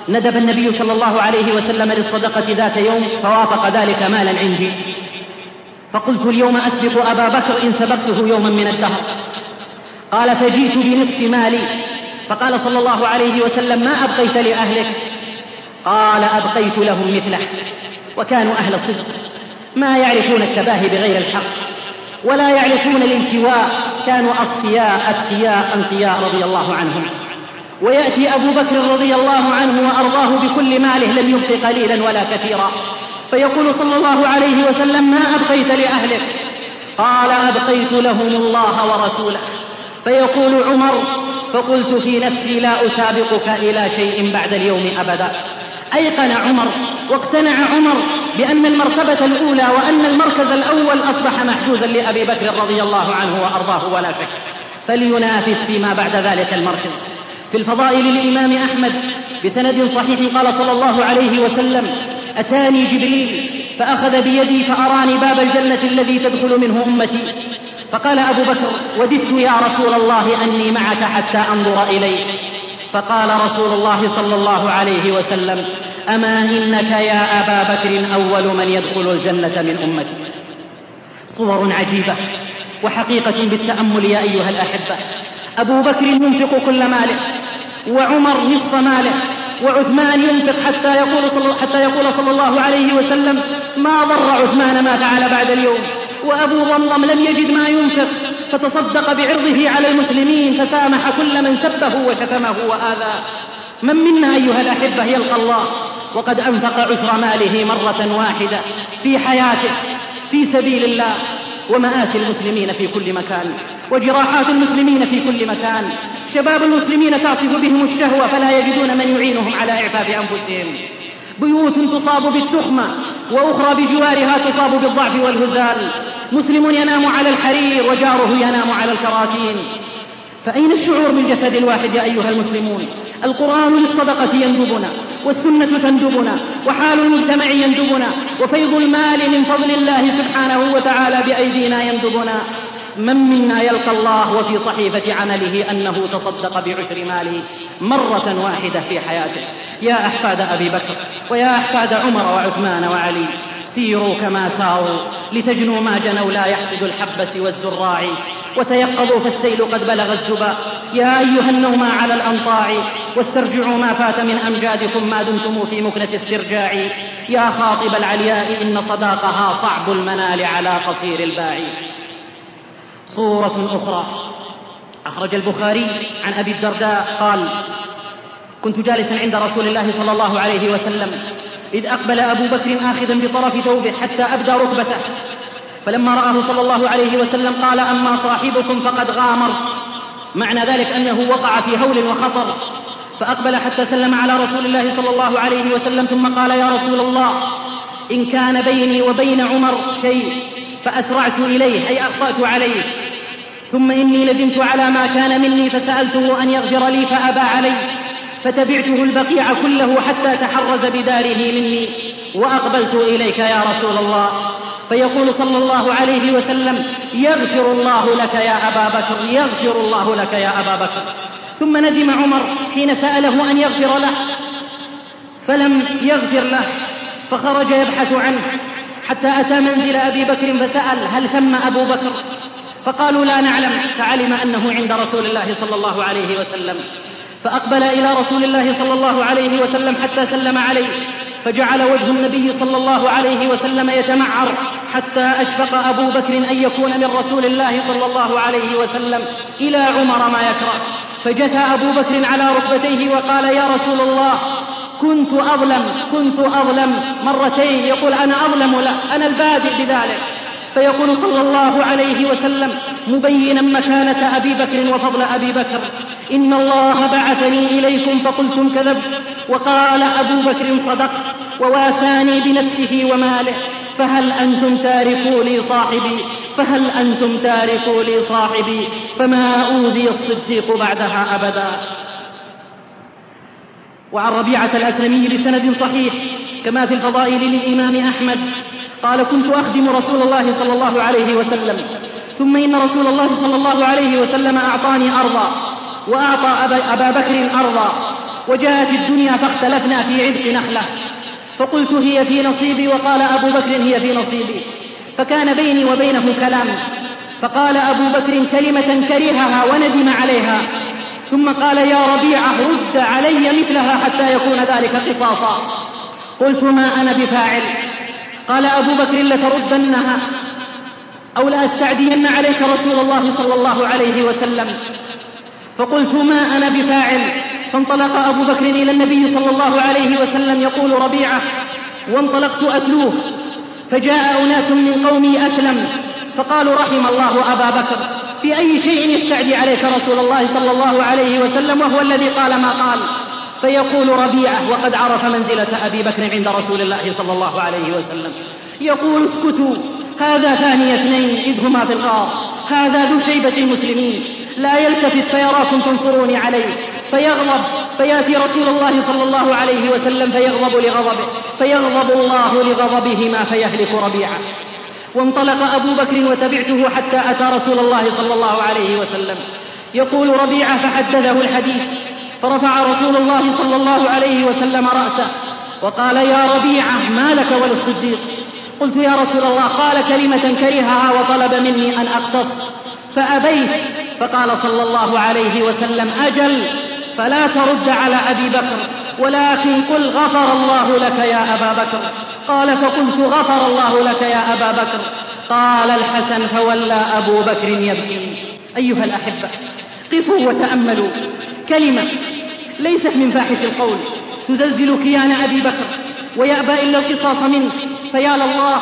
ندب النبي صلى الله عليه وسلم للصدقة ذات يوم فوافق ذلك مالا عندي. فقلت اليوم أسبق أبا بكر إن سبقته يوما من الدهر. قال فجئت بنصف مالي فقال صلى الله عليه وسلم ما أبقيت لأهلك؟ قال أبقيت لهم مثله وكانوا أهل صدق ما يعرفون التباهي بغير الحق ولا يعرفون الالتواء كانوا أصفياء أتقياء أنقياء رضي الله عنهم. ويأتي أبو بكر رضي الله عنه وأرضاه بكل ماله لم يبق قليلا ولا كثيرا. فيقول صلى الله عليه وسلم ما أبقيت لأهلك؟ قال أبقيت لهم الله ورسوله. فيقول عمر فقلت في نفسي لا أسابقك إلى شيء بعد اليوم أبدا. أيقن عمر واقتنع عمر بأن المرتبة الأولى وأن المركز الأول أصبح محجوزا لأبي بكر رضي الله عنه وأرضاه ولا شك. فلينافس فيما بعد ذلك المركز. في الفضائل للإمام أحمد بسند صحيح قال صلى الله عليه وسلم أتاني جبريل فأخذ بيدي فأراني باب الجنة الذي تدخل منه أمتي. فقال أبو بكر وددت يا رسول الله أني معك حتى أنظر إليك. فقال رسول الله صلى الله عليه وسلم أما إنك يا أبا بكر أول من يدخل الجنة من أمتي. صور عجيبة وحقيقة بالتأمل يا أيها الأحبة. أبو بكر ينفق كل ماله وعمر نصف ماله وعثمان ينفق حتى يقول صلى حتى يقول صلى الله عليه وسلم ما ضر عثمان ما فعل بعد اليوم. وأبو ضمضم لم يجد ما ينفق فتصدق بعرضه على المسلمين فسامح كل من سبه وشتمه وآذاه من منا أيها الأحبة يلقى الله؟ وقد أنفق عشر ماله مرة واحدة في حياته في سبيل الله ومآسي المسلمين في كل مكان وجراحات المسلمين في كل مكان. شباب المسلمين تعصف بهم الشهوة فلا يجدون من يعينهم على إعفاف أنفسهم. بيوت تصاب بالتخمة وأخرى بجوارها تصاب بالضعف والهزال. مسلم ينام على الحرير وجاره ينام على الكراتين فأين الشعور بالجسد الواحد يا أيها المسلمون؟ القرآن للصدقة يندبنا والسنة تندبنا وحال المجتمع يندبنا وفيض المال من فضل الله سبحانه وتعالى بأيدينا يندبنا. من منا يلقى الله وفي صحيفة عمله أنه تصدق بعشر ماله مرة واحدة في حياته؟ يا أحفاد أبي بكر ويا أحفاد عمر وعثمان وعلي سيروا كما ساروا لتجنوا ما جنوا لا يحسد الحب سوى الزراع. وتيقظوا فالسيل قد بلغ الزبا. يا أيها النوم على الأنطاع واسترجعوا ما فات من أمجادكم ما دمتم في مكنة استرجاع. يا خاطب العلياء إن صداقها صعب المنال على قصير الباع. صورة أخرى. أخرج البخاري عن أبي الدرداء قال كنت جالسا عند رسول الله صلى الله عليه وسلم إذ أقبل أبو بكر آخذا بطرف ثوبه حتى أبدى ركبته. فلما رآه صلى الله عليه وسلم قال أما صاحبكم فقد غامر. معنى ذلك أنه وقع في هول وخطر. فأقبل حتى سلم على رسول الله صلى الله عليه وسلم ثم قال يا رسول الله إن كان بيني وبين عمر شيء فأسرعت إليه أي أخطأت عليه. ثم إني ندمت على ما كان مني فسألته أن يغفر لي فأبى علي فتبعته البقيع كله حتى تحرز بداره مني وأقبلت إليك يا رسول الله. فيقول صلى الله عليه وسلم يغفر الله لك يا أبا بكر يغفر الله لك يا أبا بكر. ثم ندم عمر حين سأله أن يغفر له فلم يغفر له فخرج يبحث عنه حتى أتى منزل أبي بكر فسأل هل ثم أبو بكر؟ فقالوا لا نعلم فعلم أنه عند رسول الله صلى الله عليه وسلم. فأقبل إلى رسول الله صلى الله عليه وسلم حتى سلم عليه فجعل وجه النبي صلى الله عليه وسلم يتمعر حتى أشفق أبو بكر أن يكون من رسول الله صلى الله عليه وسلم إلى عمر ما يكره. فجثى أبو بكر على ركبتيه وقال يا رسول الله كنت أظلم كنت أظلم مرتين. يقول أنا أظلم لا أنا البادئ بذلك. فيقول صلى الله عليه وسلم مبينا مكانة أبي بكر وفضل أبي بكر إن الله بعثني إليكم فقلتم كذبت وقال أبو بكر صدق وواساني بنفسه وماله فهل أنتم تاركوا لي صاحبي؟ فهل أنتم تاركوا لي صاحبي؟ فما أوذي الصديق بعدها أبدا. وعن ربيعة الأسلمي بسند صحيح كما في الفضائل للإمام أحمد قال كنت أخدم رسول الله صلى الله عليه وسلم. ثم إن رسول الله صلى الله عليه وسلم أعطاني أرضا وأعطى أبا بكر أرضا. وجاءت الدنيا فاختلفنا في عبق نخلة. فقلت هي في نصيبي وقال أبو بكر هي في نصيبي. فكان بيني وبينه كلام. فقال أبو بكر كلمة كرهها وندم عليها. ثم قال يا ربيعة رد علي مثلها حتى يكون ذلك قصاصا. قلت ما أنا بفاعل. قال أبو بكر لتردنها أو لأستعدين عليك رسول الله صلى الله عليه وسلم. فقلت ما أنا بفاعل. فانطلق أبو بكر إلى النبي صلى الله عليه وسلم يقول ربيعة وانطلقت أتلوه. فجاء أناس من قومي أسلم. فقالوا رحم الله أبا بكر. في أي شيء يستعدي عليك رسول الله صلى الله عليه وسلم وهو الذي قال ما قال؟ فيقول ربيعة وقد عرف منزلة أبي بكر عند رسول الله صلى الله عليه وسلم. يقول اسكتوا هذا ثاني اثنين إذ هما في الغار. هذا ذو شيبة المسلمين. لا يلتفت فيراكم تنصرون عليه. فيغضب فيأتي رسول الله صلى الله عليه وسلم فيغضب لغضبه فيغضب الله لغضبهما فيهلك ربيعة. وانطلق أبو بكر وتبعته حتى أتى رسول الله صلى الله عليه وسلم. يقول ربيعة فحدثه الحديث. فرفع رسول الله صلى الله عليه وسلم رأسه وقال يا ربيعة ما لك وللصديق؟ قلت يا رسول الله قال كلمة كرهها وطلب مني أن أقتص فأبيت. فقال صلى الله عليه وسلم أجل فلا ترد على أبي بكر ولكن قل غفر الله لك يا أبا بكر. قال فقلت غفر الله لك يا أبا بكر. قال الحسن فولى أبو بكر يبكي. أيها الأحبة قفوا وتأملوا. كلمة ليست من فاحش القول. تزلزل كيان أبي بكر ويأبى إلا القصاص منه. فيا لله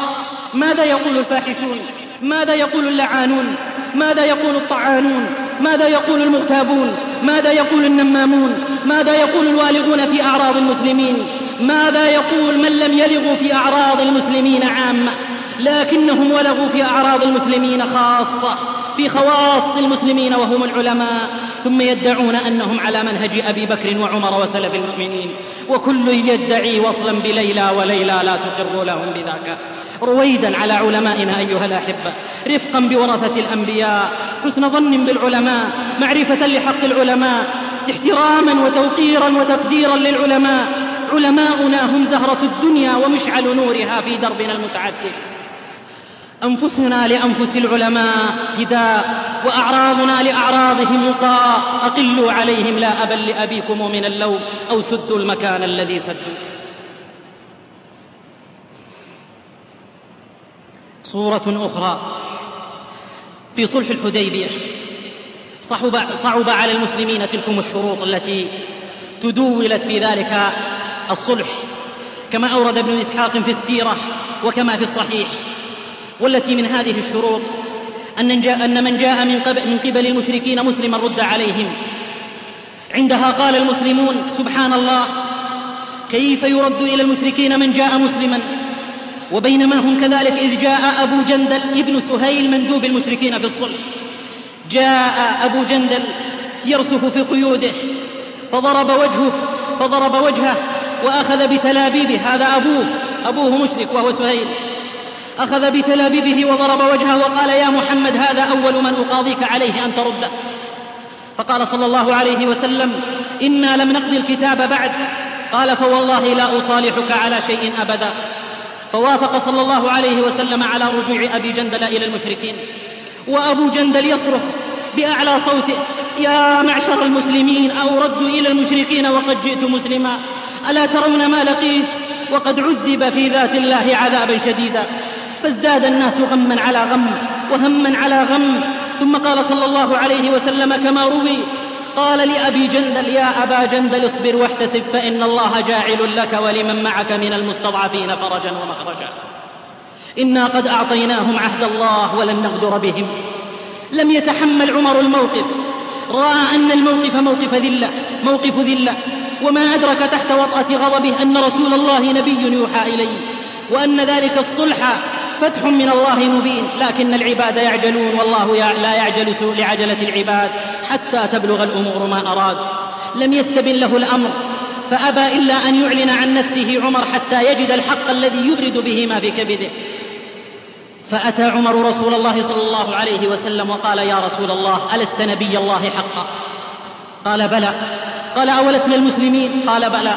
ماذا يقول الفاحشون؟ ماذا يقول اللعانون؟ ماذا يقول الطعانون؟ ماذا يقول المغتابون؟ ماذا يقول النمامون؟ ماذا يقول الوالغون في أعراض المسلمين؟ ماذا يقول من لم يلغوا في أعراض المسلمين عامة؟ لكنهم ولغوا في أعراض المسلمين خاصة. في خواص المسلمين وهم العلماء ثم يدعون أنهم على منهج أبي بكر وعمر وسلف المؤمنين وكل يدعي وصلا بليلى وليلى لا تقر لهم بذاك. رويدا على علمائنا أيها الأحبة رفقا بورثة الأنبياء حسن ظن بالعلماء معرفة لحق العلماء احتراما وتوقيرا وتقديرا للعلماء. علماؤنا هم زهرة الدنيا ومشعل نورها في دربنا المتعدد. أنفسنا لأنفس العلماء هداء وأعراضنا لأعراضهم وقاء أقلوا عليهم لا أبا لأبيكم من اللوم أو سدوا المكان الذي سدوا. صورة أخرى في صلح الحديبية صعب, صعب على المسلمين تلكم الشروط التي تدولت في ذلك الصلح. كما أورد ابن إسحاق في السيرة وكما في الصحيح. والتي من هذه الشروط أن, أن من جاء من قبل, من قبل المشركين مسلما رد عليهم. عندها قال المسلمون سبحان الله كيف يرد إلى المشركين من جاء مسلما؟ وبينما هم كذلك إذ جاء أبو جندل ابن سهيل مندوب المشركين في الصلح جاء أبو جندل يرسف في قيوده فضرب وجهه فضرب وجهه وأخذ بتلابيبه. هذا أبوه أبوه مشرك وهو سهيل. أخذ بتلابيبه وضرب وجهه وقال يا محمد هذا أول من أقاضيك عليه أن ترده فقال صلى الله عليه وسلم إنا لم نقضي الكتاب بعد. قال فوالله لا أصالحك على شيء أبدا. فوافق صلى الله عليه وسلم على رجوع أبي جندل إلى المشركين. وأبو جندل يصرخ بأعلى صوته يا معشر المسلمين أو ردوا إلى المشركين وقد جئت مسلما. ألا ترون ما لقيت وقد عذب في ذات الله عذابا شديدا. فازداد الناس غما على غم وهما على غم. ثم قال صلى الله عليه وسلم كما روي قال لأبي جندل يا أبا جندل اصبر واحتسب فإن الله جاعل لك ولمن معك من المستضعفين فرجا ومخرجا. إنا قد أعطيناهم عهد الله ولن نغدر بهم. لم يتحمل عمر الموقف. رأى أن الموقف موقف ذلة موقف ذلة. وما أدرك تحت وطأة غضبه أن رسول الله نبي يوحى إليه. وأن ذلك الصلح فتح من الله مبين لكن العباد يعجلون والله لا يعجل لعجلة العباد حتى تبلغ الأمور ما أراد. لم يستبن له الأمر فأبى إلا أن يعلن عن نفسه عمر حتى يجد الحق الذي يبرد به ما في كبده. فأتى عمر رسول الله صلى الله عليه وسلم وقال يا رسول الله ألست نبي الله حقا؟ قال بلى. قال أولسنا المسلمين؟ قال بلى.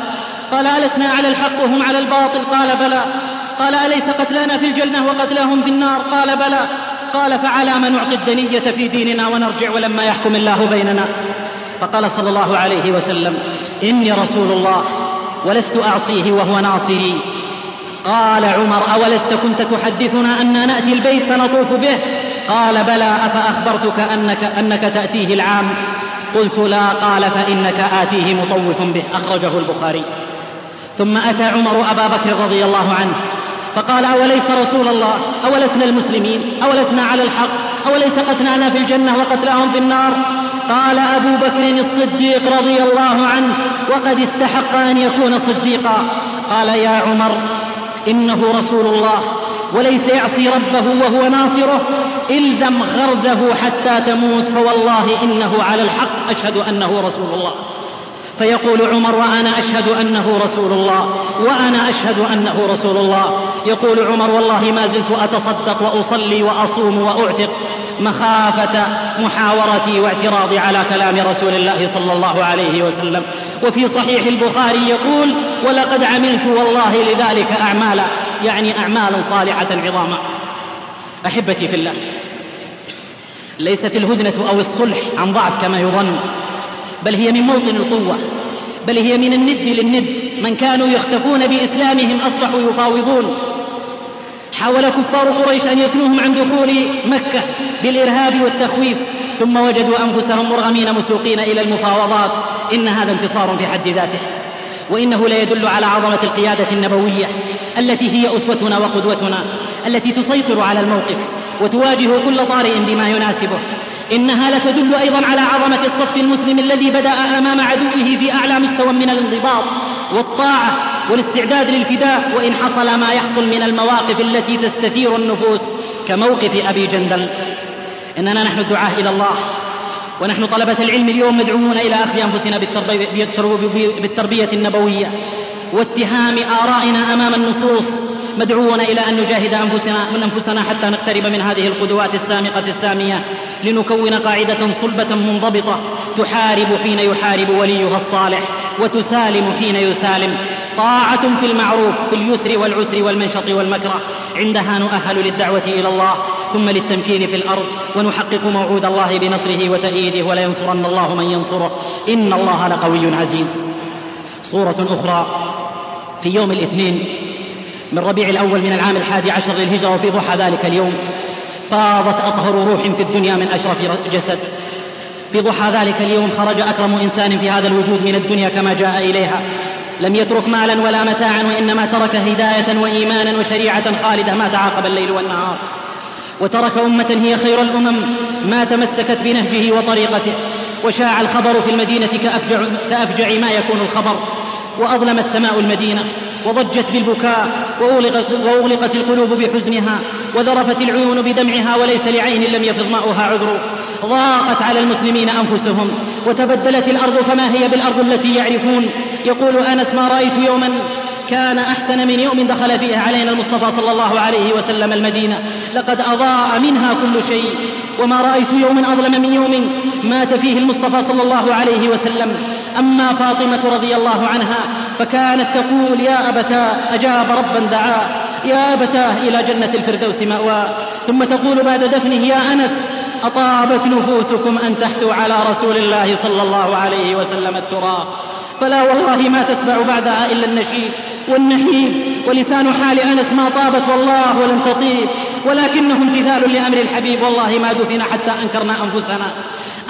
قال ألسنا على الحق وهم على الباطل؟ قال بلى. قال أليس قتلانا في الجنة وقتلاهم في النار؟ قال بلى. قال فعلى ما نعطي الدنية في ديننا ونرجع ولما يحكم الله بيننا. فقال صلى الله عليه وسلم إني رسول الله ولست أعصيه وهو ناصري. قال عمر أولست كنت تحدثنا أن نأتي البيت فنطوف به؟ قال بلى. أفأخبرتك أنك, أنك تأتيه العام؟ قلت لا. قال فإنك آتيه مطوف به. أخرجه البخاري. ثم أتى عمر أبا بكر رضي الله عنه. فقال أوليس رسول الله؟ أولسنا المسلمين؟ أولسنا على الحق؟ أوليس قتلانا في الجنة وقتلاهم في النار؟ قال أبو بكر الصديق رضي الله عنه وقد استحق أن يكون صديقا. قال يا عمر إنه رسول الله وليس يعصي ربه وهو ناصره إلزم غرزه حتى تموت فوالله إنه على الحق أشهد أنه رسول الله. فيقول عمر وأنا أشهد أنه رسول الله وأنا أشهد أنه رسول الله. يقول عمر والله ما زلت أتصدق وأصلي وأصوم وأعتق مخافة محاورتي واعتراضي على كلام رسول الله صلى الله عليه وسلم. وفي صحيح البخاري يقول ولقد عملت والله لذلك أعمالا يعني أعمالا صالحة عظاما. أحبتي في الله ليست الهدنة أو الصلح عن ضعف كما يظن. بل هي من موطن القوة بل هي من الند للند. من كانوا يختفون بإسلامهم أصبحوا يفاوضون. حاول كفار قريش أن يثنوهم عن دخول مكة بالإرهاب والتخويف ثم وجدوا أنفسهم مرغمين مسوقين إلى المفاوضات. إن هذا انتصار في حد ذاته. وإنه لا يدل على عظمة القيادة النبوية التي هي أسوتنا وقدوتنا التي تسيطر على الموقف وتواجه كل طارئ بما يناسبه. إنها لتدل أيضا على عظمة الصف المسلم الذي بدأ أمام عدوه في أعلى مستوى من الانضباط والطاعة والاستعداد للفداء وإن حصل ما يحصل من المواقف التي تستثير النفوس كموقف أبي جندل. إننا نحن الدعاة إلى الله ونحن طلبة العلم اليوم مدعوون إلى أخذ أنفسنا بالتربية النبوية واتهام آرائنا أمام النصوص مدعوون إلى أن نجاهد أنفسنا من أنفسنا حتى نقترب من هذه القدوات السامقة السامية لنكون قاعدة صلبة منضبطة تحارب حين يحارب وليها الصالح وتسالم حين يسالم. طاعة في المعروف في اليسر والعسر والمنشط والمكره. عندها نؤهل للدعوة إلى الله ثم للتمكين في الأرض. ونحقق موعود الله بنصره وتأييده ولينصرن الله من ينصره. إن الله لقوي عزيز. صورة أخرى في يوم الاثنين من ربيع الأول من العام الحادي عشر للهجرة وفي ضحى ذلك اليوم. فاضت أطهر روح في الدنيا من أشرف جسد. في ضحى ذلك اليوم خرج أكرم إنسان في هذا الوجود من الدنيا كما جاء إليها. لم يترك مالا ولا متاعا وإنما ترك هداية وإيمانا وشريعة خالدة. ما تعاقب الليل والنهار. وترك أمة هي خير الأمم. ما تمسكت بنهجه وطريقته. وشاع الخبر في المدينة كأفجع, كأفجع ما يكون الخبر. وأظلمت سماء المدينة. وضجت بالبكاء وأغلقت, القلوب بحزنها وذرفت العيون بدمعها وليس لعين لم يفض ماؤها عذر. ضاقت على المسلمين أنفسهم وتبدلت الأرض فما هي بالأرض التي يعرفون. يقول أنس ما رأيت يوما كان أحسن من يوم دخل فيه علينا المصطفى صلى الله عليه وسلم المدينة. لقد أضاء منها كل شيء. وما رأيت يوما أظلم من يوم مات فيه المصطفى صلى الله عليه وسلم. أما فاطمة رضي الله عنها فكانت تقول يا أبتاه أجاب ربا دعاه يا أبتاه إلى جنة الفردوس مأواه. ثم تقول بعد دفنه يا أنس أطابت نفوسكم أن تحثوا على رسول الله صلى الله عليه وسلم التراب. فلا والله ما تسمع بعدها إلا النشيد والنحيب ولسان حال أنس ما طابت والله ولم تطيب ولكنه امتثال لأمر الحبيب والله ما دفن حتى أنكرنا أنفسنا.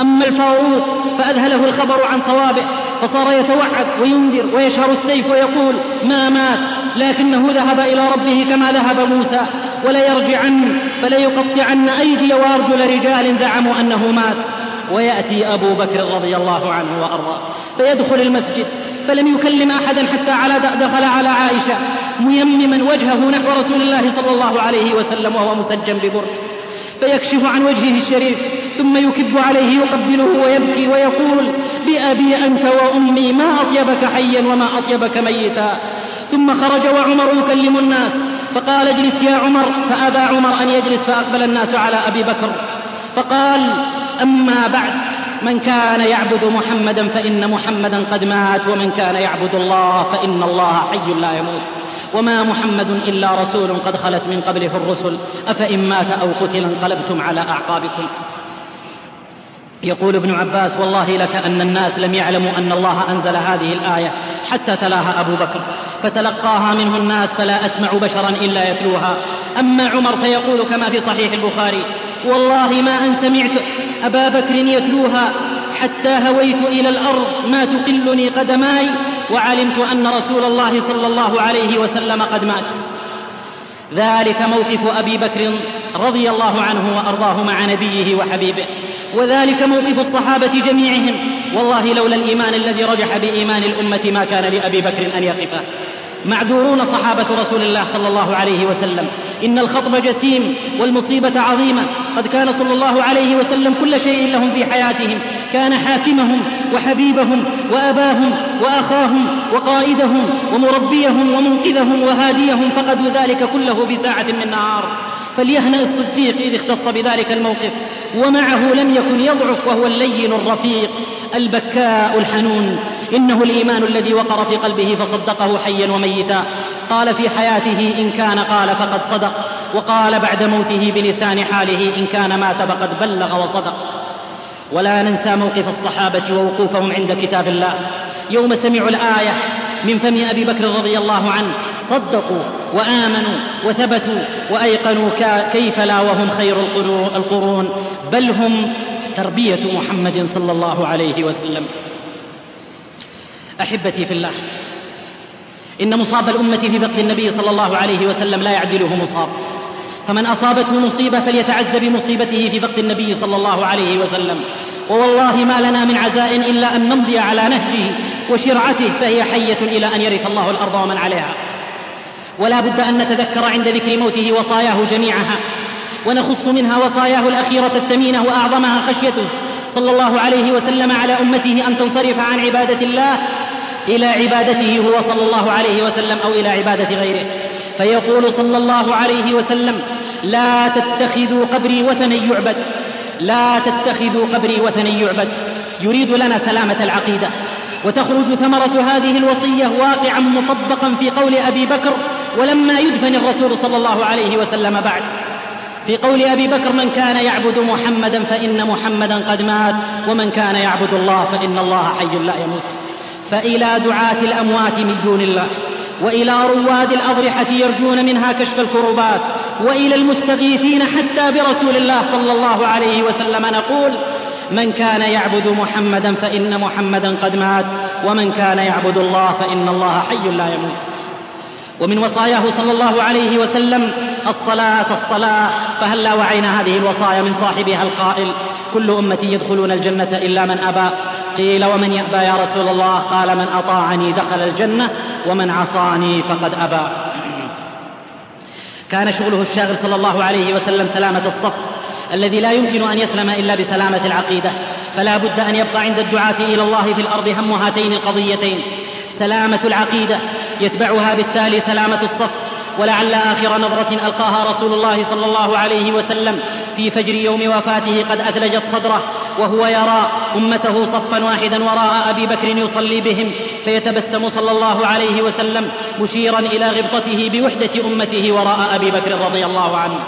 أما الفاروق فأذهله الخبر عن صوابه فصار يتوعد وينذر ويشهر السيف ويقول ما مات لكنه ذهب إلى ربه كما ذهب موسى وليرجعن فليقطعن أيدي وأرجل رجال زعموا أنه مات. ويأتي أبو بكر رضي الله عنه وأرضاه فيدخل المسجد فلم يكلم أحدا حتى على دخل على عائشة ميمما وجهه نحو رسول الله صلى الله عليه وسلم وهو مسجا ببرد فيكشف عن وجهه الشريف ثم يكب عليه يقبله ويبكي ويقول بأبي أنت وأمي ما أطيبك حيا وما أطيبك ميتا. ثم خرج وعمر يكلم الناس فقال اجلس يا عمر. فأبى عمر أن يجلس فأقبل الناس على أبي بكر فقال أما بعد من كان يعبد محمدا فإن محمدا قد مات ومن كان يعبد الله فإن الله حي لا يموت. وما محمد إلا رسول قد خلت من قبله الرسل أفإن مات أو قتل انقلبتم على أعقابكم. يقول ابن عباس والله لكأن الناس لم يعلموا أن الله أنزل هذه الآية حتى تلاها أبو بكر. فتلقاها منه الناس فلا أسمع بشرا إلا يتلوها. أما عمر فيقول كما في صحيح البخاري والله ما أن سمعت أبا بكر يتلوها حتى هويت إلى الأرض ما تقلني قدماي وعلمت أن رسول الله صلى الله عليه وسلم قد مات. ذلك موقف أبي بكر رضي الله عنه وأرضاه مع نبيه وحبيبه. وذلك موقف الصحابة جميعهم. والله لولا الإيمان الذي رجح بإيمان الأمة ما كان لأبي بكر أن يقف معذورون صحابة رسول الله صلى الله عليه وسلم. إن الخطب جسيم والمصيبة عظيمة. قد كان صلى الله عليه وسلم كل شيء لهم في حياتهم. كان حاكمهم وحبيبهم وأباهم وأخاهم وقائدهم ومربيهم ومنقذهم وهاديهم فقدوا ذلك كله بساعة من نهار. فليهنأ الصديق إذ اختص بذلك الموقف. ومعه لم يكن يضعف وهو اللين الرفيق. البكاء الحنون. إنه الإيمان الذي وقر في قلبه فصدقه حيا وميتا. قال في حياته إن كان قال فقد صدق وقال بعد موته بلسان حاله إن كان مات فقد بلغ وصدق. ولا ننسى موقف الصحابة ووقوفهم عند كتاب الله. يوم سمعوا الآية من فم أبي بكر رضي الله عنه صدقوا وآمنوا وثبتوا وأيقنوا كيف لا وهم خير القرون بل هم تربية محمد صلى الله عليه وسلم. أحبتي في الله. إن مصاب الأمة في فقه النبي صلى الله عليه وسلم لا يعدله مصاب. فمن أصابته مصيبة فليتعز بمصيبته في فقد النبي صلى الله عليه وسلم. ووالله ما لنا من عزاء إلا أن نمضي على نهجه وشرعته فهي حية إلى أن يرث الله الأرض ومن عليها. ولا بد أن نتذكر عند ذكر موته وصاياه جميعها ونخص منها وصاياه الأخيرة الثمينة وأعظمها خشيته. صلى الله عليه وسلم على أمته أن تنصرف عن عبادة الله إلى عبادته هو صلى الله عليه وسلم أو إلى عبادة غيره. فيقول صلى الله عليه وسلم لا تتخذوا قبري وثنا يعبد لا تتخذوا قبري وثنا يعبد يريد لنا سلامة العقيدة. وتخرج ثمرة هذه الوصية واقعا مطبقا في قول أبي بكر ولما يدفن الرسول صلى الله عليه وسلم بعد. في قول أبي بكر من كان يعبد محمدا فإن محمدا قد مات ومن كان يعبد الله فإن الله حي لا يموت. فإلى دعاة الأموات من دون الله وإلى رواد الأضرحة يرجون منها كشف الكربات وإلى المستغيثين حتى برسول الله صلى الله عليه وسلم نقول من كان يعبد محمدا فإن محمدا قد مات ومن كان يعبد الله فإن الله حي لا يموت. ومن وصاياه صلى الله عليه وسلم الصلاة الصلاة فهلا وعينا هذه الوصايا من صاحبها القائل كل أمتي يدخلون الجنة إلا من أبى. قيل ومن يأبى يا رسول الله؟ قال من أطاعني دخل الجنة ومن عصاني فقد أبى. كان شغله الشاغل صلى الله عليه وسلم سلامة الصف الذي لا يمكن أن يسلم إلا بسلامة العقيدة فلا بد أن يبقى عند الدعاة إلى الله في الأرض هم هاتين القضيتين. سلامة العقيدة يتبعها بالتالي سلامة الصف ولعل آخر نظرة ألقاها رسول الله صلى الله عليه وسلم في فجر يوم وفاته قد أثلجت صدره وهو يرى أمته صفا واحدا وراء أبي بكر يصلي بهم فيتبسم صلى الله عليه وسلم مشيرا إلى غبطته بوحدة أمته وراء أبي بكر رضي الله عنه.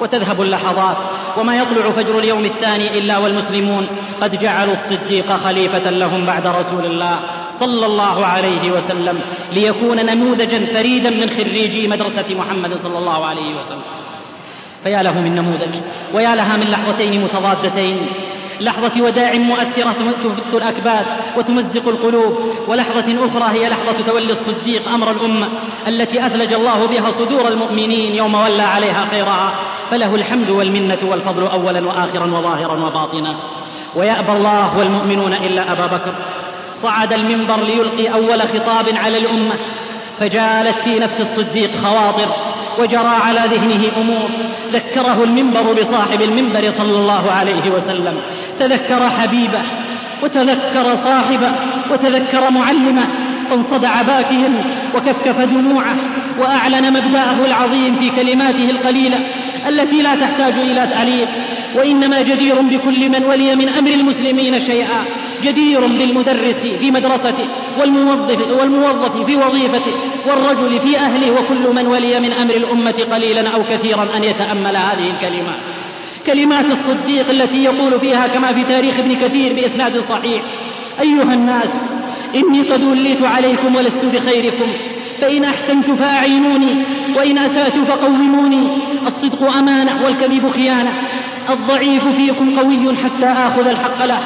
وتذهب اللحظات وما يطلع فجر اليوم الثاني إلا والمسلمون قد جعلوا الصديق خليفة لهم بعد رسول الله. صلى الله عليه وسلم ليكون نموذجا فريدا من خريجي مدرسة محمد صلى الله عليه وسلم. فيا له من نموذج ويا لها من لحظتين متضادتين. لحظة وداع مؤثرة تفت الأكباد وتمزق القلوب ولحظة أخرى هي لحظة تولي الصديق أمر الأمة التي أثلج الله بها صدور المؤمنين يوم ولى عليها خيرها. فله الحمد والمنة والفضل أولا وآخرا وظاهرا وباطنا. ويأبى الله والمؤمنون إلا أبا بكر. صعد المنبر ليلقي أول خطاب على الأمة فجالت في نفس الصديق خواطر وجرى على ذهنه أمور. ذكره المنبر بصاحب المنبر صلى الله عليه وسلم. تذكر حبيبه وتذكر صاحبه وتذكر معلمه. فانصدع باكيا وكفكف دموعه وأعلن مبدأه العظيم في كلماته القليلة. التي لا تحتاج إلى تعليق وإنما جدير بكل من ولي من أمر المسلمين شيئا. جدير بالمدرس في مدرسته والموظف والموظف في وظيفته والرجل في أهله وكل من ولي من أمر الأمة قليلا أو كثيرا أن يتأمل هذه الكلمات كلمات الصديق التي يقول فيها كما في تاريخ ابن كثير بإسناد صحيح. أيها الناس إني قد وليت عليكم ولست بخيركم. فإن أحسنت فأعينوني وإن أسأت فقوموني. الصدق أمانة والكذب خيانة. الضعيف فيكم قوي حتى آخذ الحق له.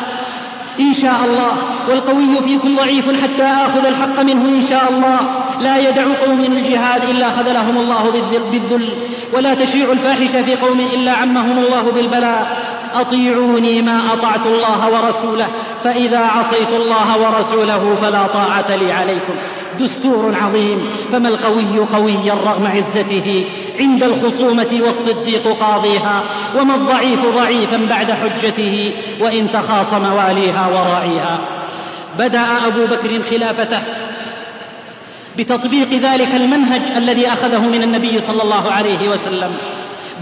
إن شاء الله والقوي فيكم ضعيف حتى آخذ الحق منه إن شاء الله. لا يدع قوم الجهاد إلا خذلهم الله بالذل ولا تشيع الفاحشة في قوم إلا عمهم الله بالبلاء. أطيعوني ما أطعت الله ورسوله فإذا عصيت الله ورسوله فلا طاعة لي عليكم. دستور عظيم. فما القوي قويا رغم عزته؟ عند الخصومة والصديق قاضيها وما الضعيف ضعيفا بعد حجته وإن تخاصم واليها وراعيها بدأ أبو بكر خلافته بتطبيق ذلك المنهج الذي أخذه من النبي صلى الله عليه وسلم.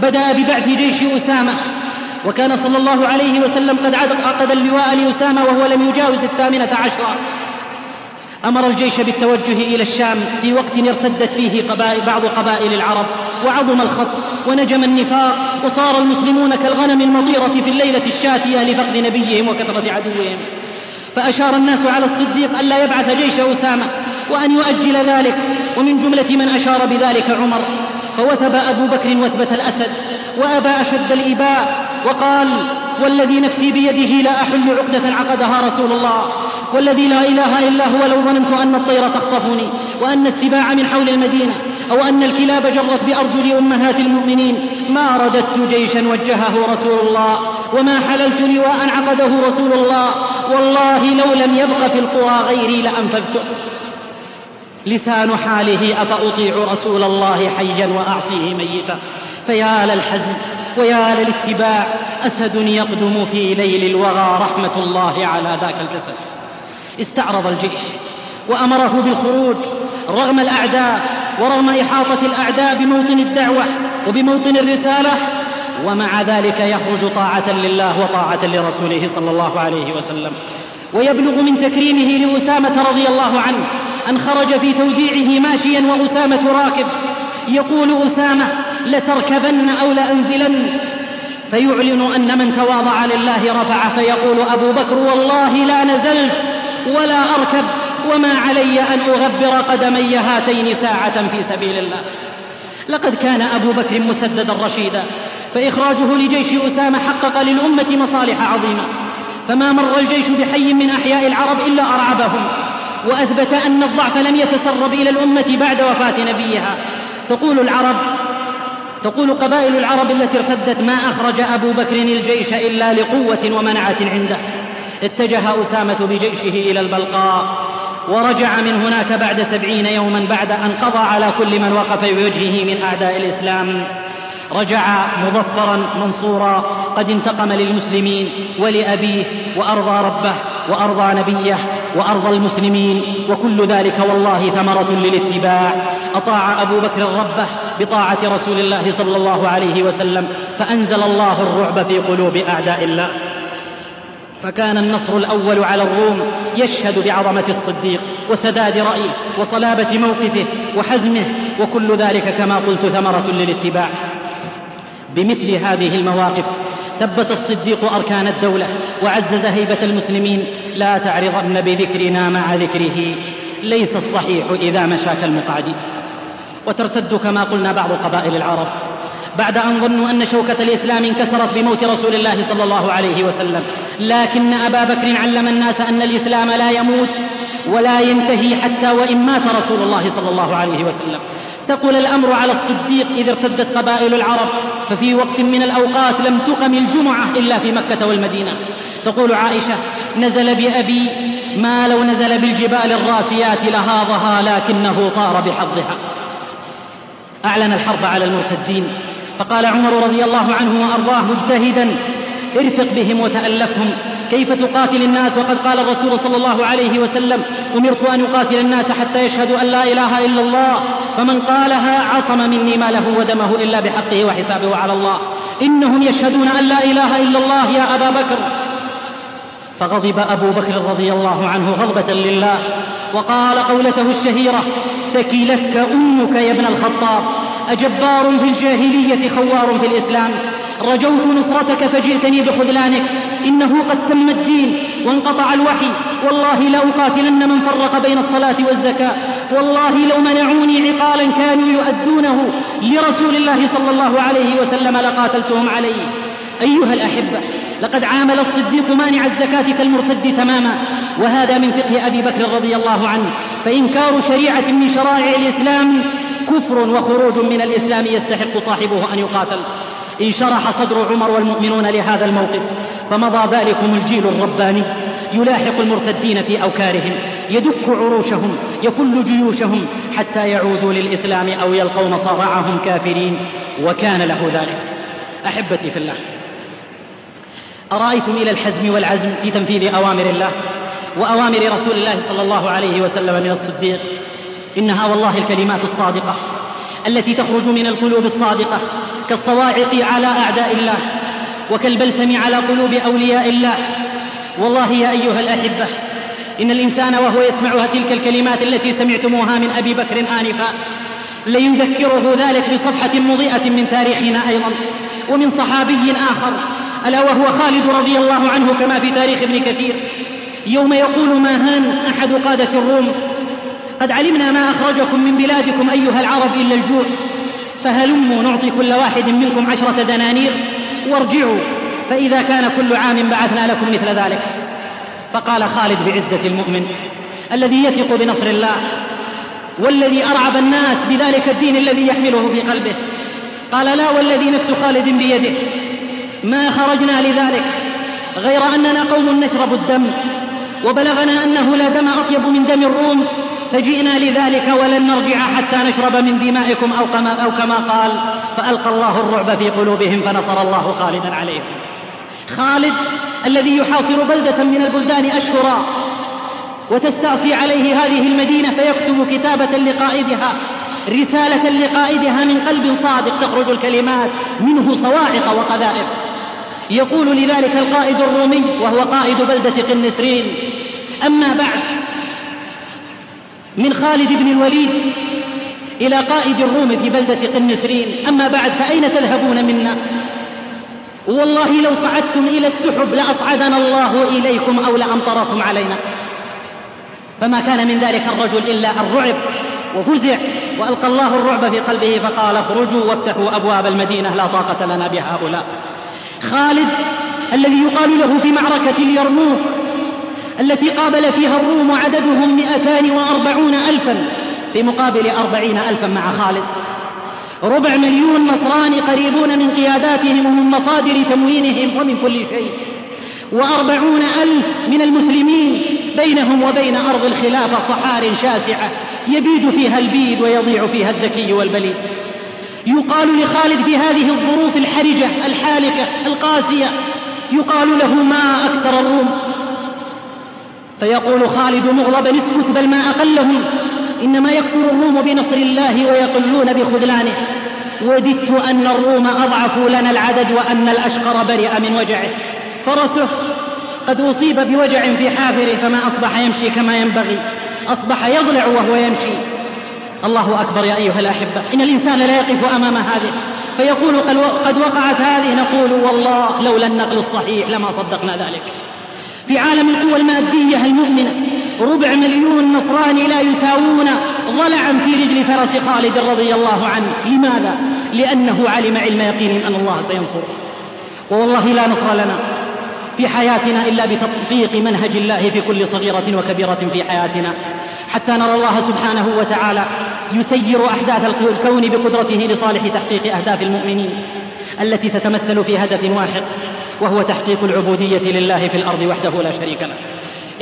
بدأ ببعث جيش أسامة وكان صلى الله عليه وسلم قد عقد اللواء لأسامة وهو لم يجاوز الثامنة عشرة. أمر الجيش بالتوجه إلى الشام في وقت ارتدت فيه قبائل بعض قبائل العرب وعظم الخط ونجم النفاق وصار المسلمون كالغنم المطيرة في الليلة الشاتية لفقد نبيهم وكثرة عدوهم. فأشار الناس على الصديق ألا يبعث جيش أسامة وأن يؤجل ذلك ومن جملة من أشار بذلك عمر فوثب أبو بكر وثبة الأسد وأبى أشد الإباء وقال والذي نفسي بيده لا أحل عقدة عقدها رسول الله والذي لا إله إلا هو لو ظننت أن الطير تخطفني وأن السباع من حول المدينة أو أن الكلاب جرت بأرجل أمهات المؤمنين ما رددت جيشا وجهه رسول الله وما حللت لواء عقده رسول الله. والله لو لم يبق في القرى غيري لأنفذته لسان حاله أفأطيع رسول الله حيا وأعصيه ميتا. فيا للحزن ويا للاتباع أسد يقدم في ليل الوغى رحمة الله على ذاك الجسد. استعرض الجيش وأمره بالخروج رغم الأعداء ورغم إحاطة الأعداء بموطن الدعوة وبموطن الرسالة ومع ذلك يخرج طاعة لله وطاعة لرسوله صلى الله عليه وسلم. ويبلغ من تكريمه لأسامة رضي الله عنه أن خرج في توديعه ماشيا وأسامة راكب. يقول أسامة لتركبن أو لأنزلن فيعلن أن من تواضع لله رفع فيقول أبو بكر والله لا نزلت ولا أركب وما علي أن أغبر قدمي هاتين ساعة في سبيل الله. لقد كان أبو بكر مسددا رشيدا فإخراجه لجيش أسامة حقق للأمة مصالح عظيمة. فما مر الجيش بحي من أحياء العرب إلا أرعبهم وأثبت أن الضعف لم يتسرب إلى الأمة بعد وفاة نبيها. تقول العرب تقول قبائل العرب التي ارتدت ما أخرج أبو بكر الجيش إلا لقوة ومنعة عنده. اتجه أسامة بجيشه إلى البلقاء ورجع من هناك بعد سبعين يوما بعد أن قضى على كل من وقف بوجهه من أعداء الإسلام. رجع مظفرا منصورا قد انتقم للمسلمين ولأبيه وأرضى ربه وأرضى نبيه وأرضى المسلمين وكل ذلك والله ثمرة للاتباع. أطاع أبو بكر ربه بطاعة رسول الله صلى الله عليه وسلم فأنزل الله الرعب في قلوب أعداء الله. فكان النصر الأول على الروم يشهد بعظمة الصديق وسداد رأيه وصلابة موقفه وحزمه وكل ذلك كما قلت ثمرة للاتباع. بمثل هذه المواقف ثبت الصديق أركان الدولة وعزز هيبة المسلمين لا تعرضن بذكرنا مع ذكره ليس الصحيح إذا مشى كالمقعد وترتد كما قلنا بعض قبائل العرب بعد أن ظنوا أن شوكة الإسلام انكسرت بموت رسول الله صلى الله عليه وسلم. لكن أبا بكر علم الناس أن الإسلام لا يموت ولا ينتهي حتى وإن مات رسول الله صلى الله عليه وسلم. ثقل الأمر على الصديق إذ ارتدت قبائل العرب ففي وقت من الأوقات لم تقم الجمعة إلا في مكة والمدينة. تقول عائشة نزل بأبي ما لو نزل بالجبال الراسيات لهاضها لكنه طار بحظها. أعلن الحرب على المرتدين. فقال عمر رضي الله عنه وأرضاه مجتهدا ارفق بهم وتألفهم. كيف تقاتل الناس؟ وقد قال الرسول صلى الله عليه وسلم أمرت أن أقاتل الناس حتى يشهدوا أن لا إله إلا الله. فمن قالها عصم مني ماله ودمه إلا بحقه وحسابه على الله. إنهم يشهدون أن لا إله إلا الله يا أبا بكر. فغضب أبو بكر رضي الله عنه غضبة لله وقال قولته الشهيرة ثكلتك أمك يا ابن الخطاب. أجبار في الجاهلية خوار في الإسلام. رجوت نصرتك فجئتني بخذلانك. إنه قد تم الدين وانقطع الوحي. والله لأقاتلن من فرق بين الصلاة والزكاة. والله لو منعوني عقالا كانوا يؤدونه. لرسول الله صلى الله عليه وسلم لقاتلتهم عليه أيها الأحبة لقد عامل الصديق مانع الزكاة كالمرتد تماما. وهذا من فقه أبي بكر رضي الله عنه. فإنكار شريعة من شرائع الإسلام كفر وخروج من الإسلام يستحق صاحبه أن يقاتل. انشرح صدر عمر والمؤمنون لهذا الموقف فمضى ذلكم الجيل الرباني يلاحق المرتدين في أوكارهم يدك عروشهم يكل جيوشهم حتى يعودوا للإسلام أو يلقوا مصارعهم كافرين وكان له ذلك. أحبتي في الله أرأيتم إلى الحزم والعزم في تنفيذ أوامر الله وأوامر رسول الله صلى الله عليه وسلم من الصديق؟ إنها والله الكلمات الصادقة التي تخرج من القلوب الصادقة كالصواعق على أعداء الله وكالبلسم على قلوب أولياء الله. والله يا أيها الأحبة إن الإنسان وهو يسمعها تلك الكلمات التي سمعتموها من أبي بكر آنفا ليذكره ذلك بصفحة مضيئة من تاريخنا أيضا ومن صحابي آخر ألا وهو خالد رضي الله عنه كما في تاريخ ابن كثير. يوم يقول ماهان أحد قادة الروم قد علمنا ما أخرجكم من بلادكم أيها العرب إلا الجوع فهلموا نعطي كل واحد منكم عشرة دنانير وارجعوا فإذا كان كل عام بعثنا لكم مثل ذلك. فقال خالد بعزة المؤمن الذي يثق بنصر الله والذي أرعب الناس بذلك الدين الذي يحمله في قلبه. قال لا والذي نفس خالد بيده. ما خرجنا لذلك غير أننا قوم نشرب الدم وبلغنا أنه لا دم أطيب من دم الروم فجئنا لذلك ولن نرجع حتى نشرب من دمائكم أو كما, أو كما قال. فألقى الله الرعب في قلوبهم فنصر الله خالدا عليهم. خالد الذي يحاصر بلدة من البلدان أشهرا وتستعصي عليه هذه المدينة فيكتب كتابة لقائدها رسالة لقائدها من قلب صادق تخرج الكلمات منه صواعق وقذائف. يقول لذلك القائد الرومي وهو قائد بلدة قنسرين أما بعد من خالد بن الوليد إلى قائد الروم في بلدة قنسرين أما بعد فأين تذهبون منا؟ والله لو صعدتم إلى السحب لأصعدنا الله إليكم أو لأمطركم علينا. فما كان من ذلك الرجل إلا الرعب وفزع وألقى الله الرعب في قلبه فقال اخرجوا وافتحوا أبواب المدينة لا طاقة لنا بهؤلاء. خالد الذي يقال له في معركة اليرموك التي قابل فيها الروم عددهم مئتان وأربعون ألفا في مقابل أربعين ألفا مع خالد. ربع مليون نصراني قريبون من قياداتهم ومن مصادر تموينهم ومن كل شيء. وأربعون ألف من المسلمين بينهم وبين أرض الخلافة صحار شاسعة يبيد فيها البيد ويضيع فيها الذكي والبليد. يقال لخالد في هذه الظروف الحرجة الحالكة القاسية يقال له ما أكثر الروم. فيقول خالد مغضبا اسكت بل ما أقلهم. إنما يكفر الروم بنصر الله ويقلون بخذلانه. وددت أن الروم أضعفوا لنا العدد وأن الأشقر برئ من وجعه. فرسه قد أصيب بوجع في حافره فما أصبح يمشي كما ينبغي. أصبح يضلع وهو يمشي. الله أكبر يا أيها الأحبة. إن الإنسان لا يقف أمام هذه. فيقول قد وقعت هذه نقول والله لولا النقل الصحيح لما صدقنا ذلك. في عالم القوى المادية المؤمنة. ربع مليون نصراني لا يساوون ضلعا في رجل فرس خالد رضي الله عنه. لماذا؟ لأنه علم علم يقين أن الله سينصره. ووالله لا نصر لنا في حياتنا إلا بتطبيق منهج الله في كل صغيرة وكبيرة في حياتنا. حتى نرى الله سبحانه وتعالى يسير أحداث الكون بقدرته لصالح تحقيق أهداف المؤمنين التي تتمثل في هدف واحد. وهو تحقيق العبودية لله في الأرض وحده لا شريك له.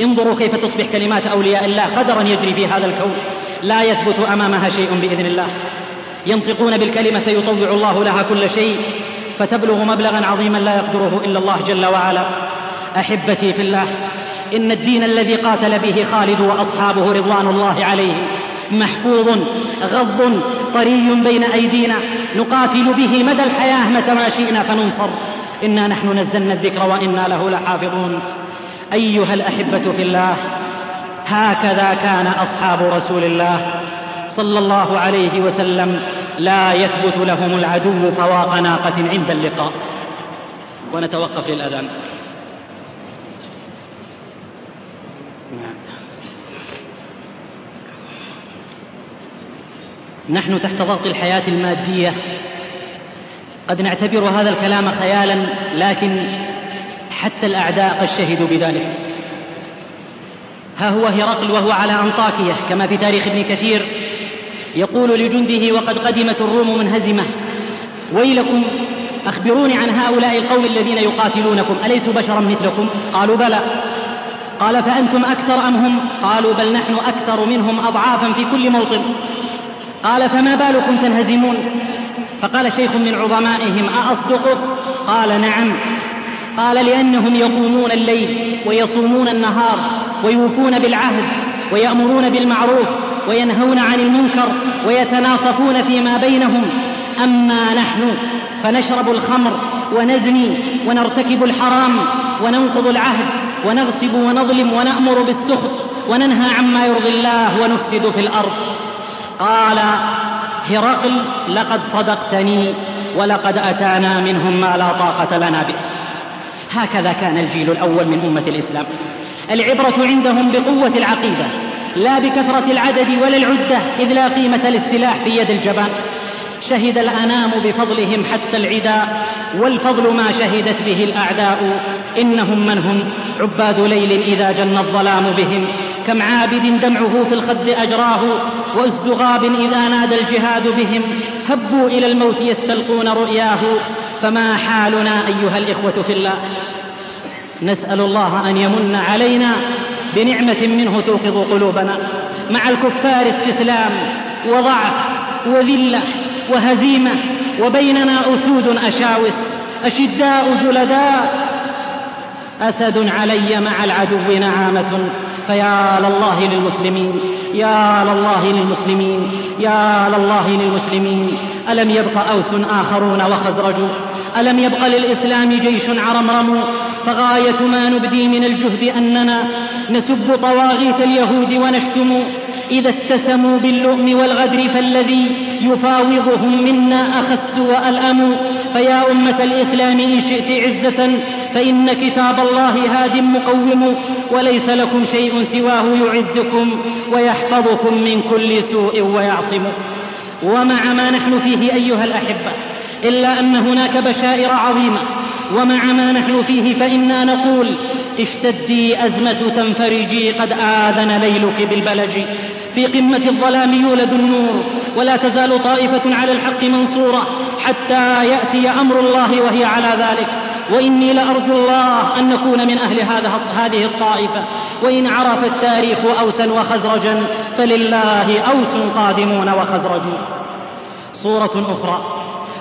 انظروا كيف تصبح كلمات أولياء الله قدرا يجري في هذا الكون. لا يثبت أمامها شيء بإذن الله. ينطقون بالكلمة فيطوع الله لها كل شيء. فتبلغ مبلغا عظيما لا يقدره إلا الله جل وعلا. أحبتي في الله إن الدين الذي قاتل به خالد وأصحابه رضوان الله عليهم محفوظ غض طري بين أيدينا نقاتل به مدى الحياة متى ما شئنا فننصر. إنا نحن نزلنا الذكر وإنا له لحافظون. أيها الأحبة في الله هكذا كان أصحاب رسول الله صلى الله عليه وسلم لا يثبت لهم العدو فواق ناقة عند اللقاء. ونتوقف للأذان. نحن تحت ضغط الحياة المادية قد نعتبر هذا الكلام خيالا لكن حتى الأعداء قد شهدوا بذلك. ها هو هرقل وهو على أنطاكية كما في تاريخ ابن كثير يقول لجنده وقد قدمت الروم منهزمة. ويلكم أخبروني عن هؤلاء القوم الذين يقاتلونكم أليسوا بشرا مثلكم؟ قالوا بلى. قال فأنتم أكثر أم هم؟ قالوا بل نحن أكثر منهم أضعافا في كل موطن. قال فما بالكم تنهزمون؟ فقال شيخ من عظمائهم أأصدقك؟ قال نعم. قال لأنهم يقومون الليل ويصومون النهار ويوفون بالعهد ويأمرون بالمعروف وينهون عن المنكر ويتناصفون فيما بينهم. أما نحن فنشرب الخمر ونزني ونرتكب الحرام وننقض العهد ونغصب ونظلم ونأمر بالسخط وننهى عما يرضي الله ونفسد في الأرض. قال هرقل لقد صدقتني ولقد أتانا منهم ما لا طاقة لنا به. هكذا كان الجيل الأول من أمة الإسلام. العبرة عندهم بقوة العقيدة لا بكثرة العدد ولا العدة إذ لا قيمة للسلاح في يد الجبان. شهد الأنام بفضلهم حتى العدا والفضل ما شهدت به الأعداء. إنهم من هم؟ عباد ليل إذا جن الظلام بهم. كم عابد دمعه في الخد أجراه وازدغاب إذا نادى الجهاد بهم. هبوا إلى الموت يستلقون رؤياه. فما حالنا أيها الإخوة في الله؟ نسأل الله أن يمن علينا بنعمة منه توقظ قلوبنا. مع الكفار استسلام وضعف وذلة وهزيمة وبيننا أسود أشاوس أشداء جلداء. أسد علي مع العدو نعامة. فيا لله للمسلمين يا لله للمسلمين يا لله للمسلمين. ألم يبق أوس آخرون وخزرج؟ ألم يبق للإسلام جيش عرمرم؟ فغاية ما نبدي من الجهد أننا نسب طواغيت اليهود ونشتم. إذا اتسموا باللؤم والغدر فالذي يفاوضهم منا أخس وألأم. فيا أمة الإسلام إن شئت عزة فإن كتاب الله هاد مقوم وليس لكم شيء سواه يعزكم ويحفظكم من كل سوء ويعصم. ومع ما نحن فيه أيها الأحبة إلا أن هناك بشائر عظيمة. ومع ما نحن فيه فإنا نقول اشتدي أزمة تنفرجي قد آذن ليلك بالبلج. في قمة الظلام يولد النور ولا تزال طائفة على الحق منصورة حتى يأتي أمر الله وهي على ذلك. وإني لأرجو الله أن نكون من أهل هذا هذه الطائفة. وإن عرف التاريخ أوسا وخزرجا فلله أوس قادمون وخزرج. صورة أخرى.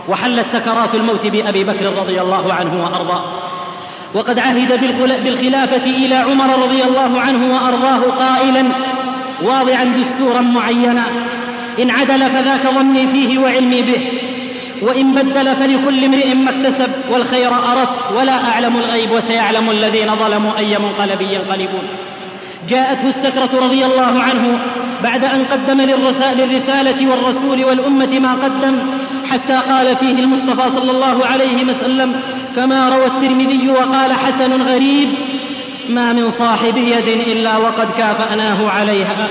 وحلت سكرات الموت بأبي بكر رضي الله عنه وأرضاه. وقد عهد بالخلافة إلى عمر رضي الله عنه وأرضاه قائلا واضعا دستورا معينا. إن عدل فذاك ظني فيه وعلمي به. وإن بدل فلكل امرئ ما اكتسب والخير أردت ولا أعلم الغيب وسيعلم الذين ظلموا أي منقلب ينقلبون. جاءته السكرة رضي الله عنه بعد أن قدم للرسالة والرسول والأمة ما قدم حتى قال فيه المصطفى صلى الله عليه وسلم كما روى الترمذي وقال حسن غريب ما من صاحب يد إلا وقد كافأناه عليها.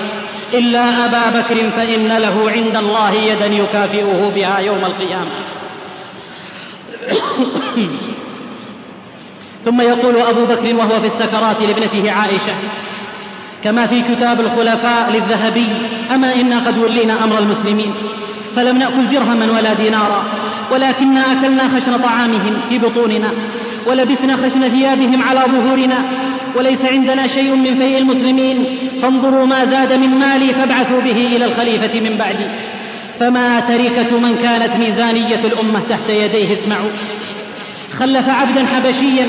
إلا أبا بكر فإن له عند الله يدا يكافئه بها يوم القيامة. ثم يقول أبو بكر وهو في السكرات لابنته عائشة كما في كتاب الخلفاء للذهبي أما إنا قد ولينا أمر المسلمين فلم نأكل درهما ولا دينارا ولكننا أكلنا خشن طعامهم في بطوننا ولبسنا خشن ثيابهم على ظهورنا وليس عندنا شيء من فيء المسلمين. فانظروا ما زاد من مالي فابعثوا به إلى الخليفة من بعدي. فما تركة من كانت ميزانية الأمة تحت يديه اسمعوا. خلف عبدا حبشيا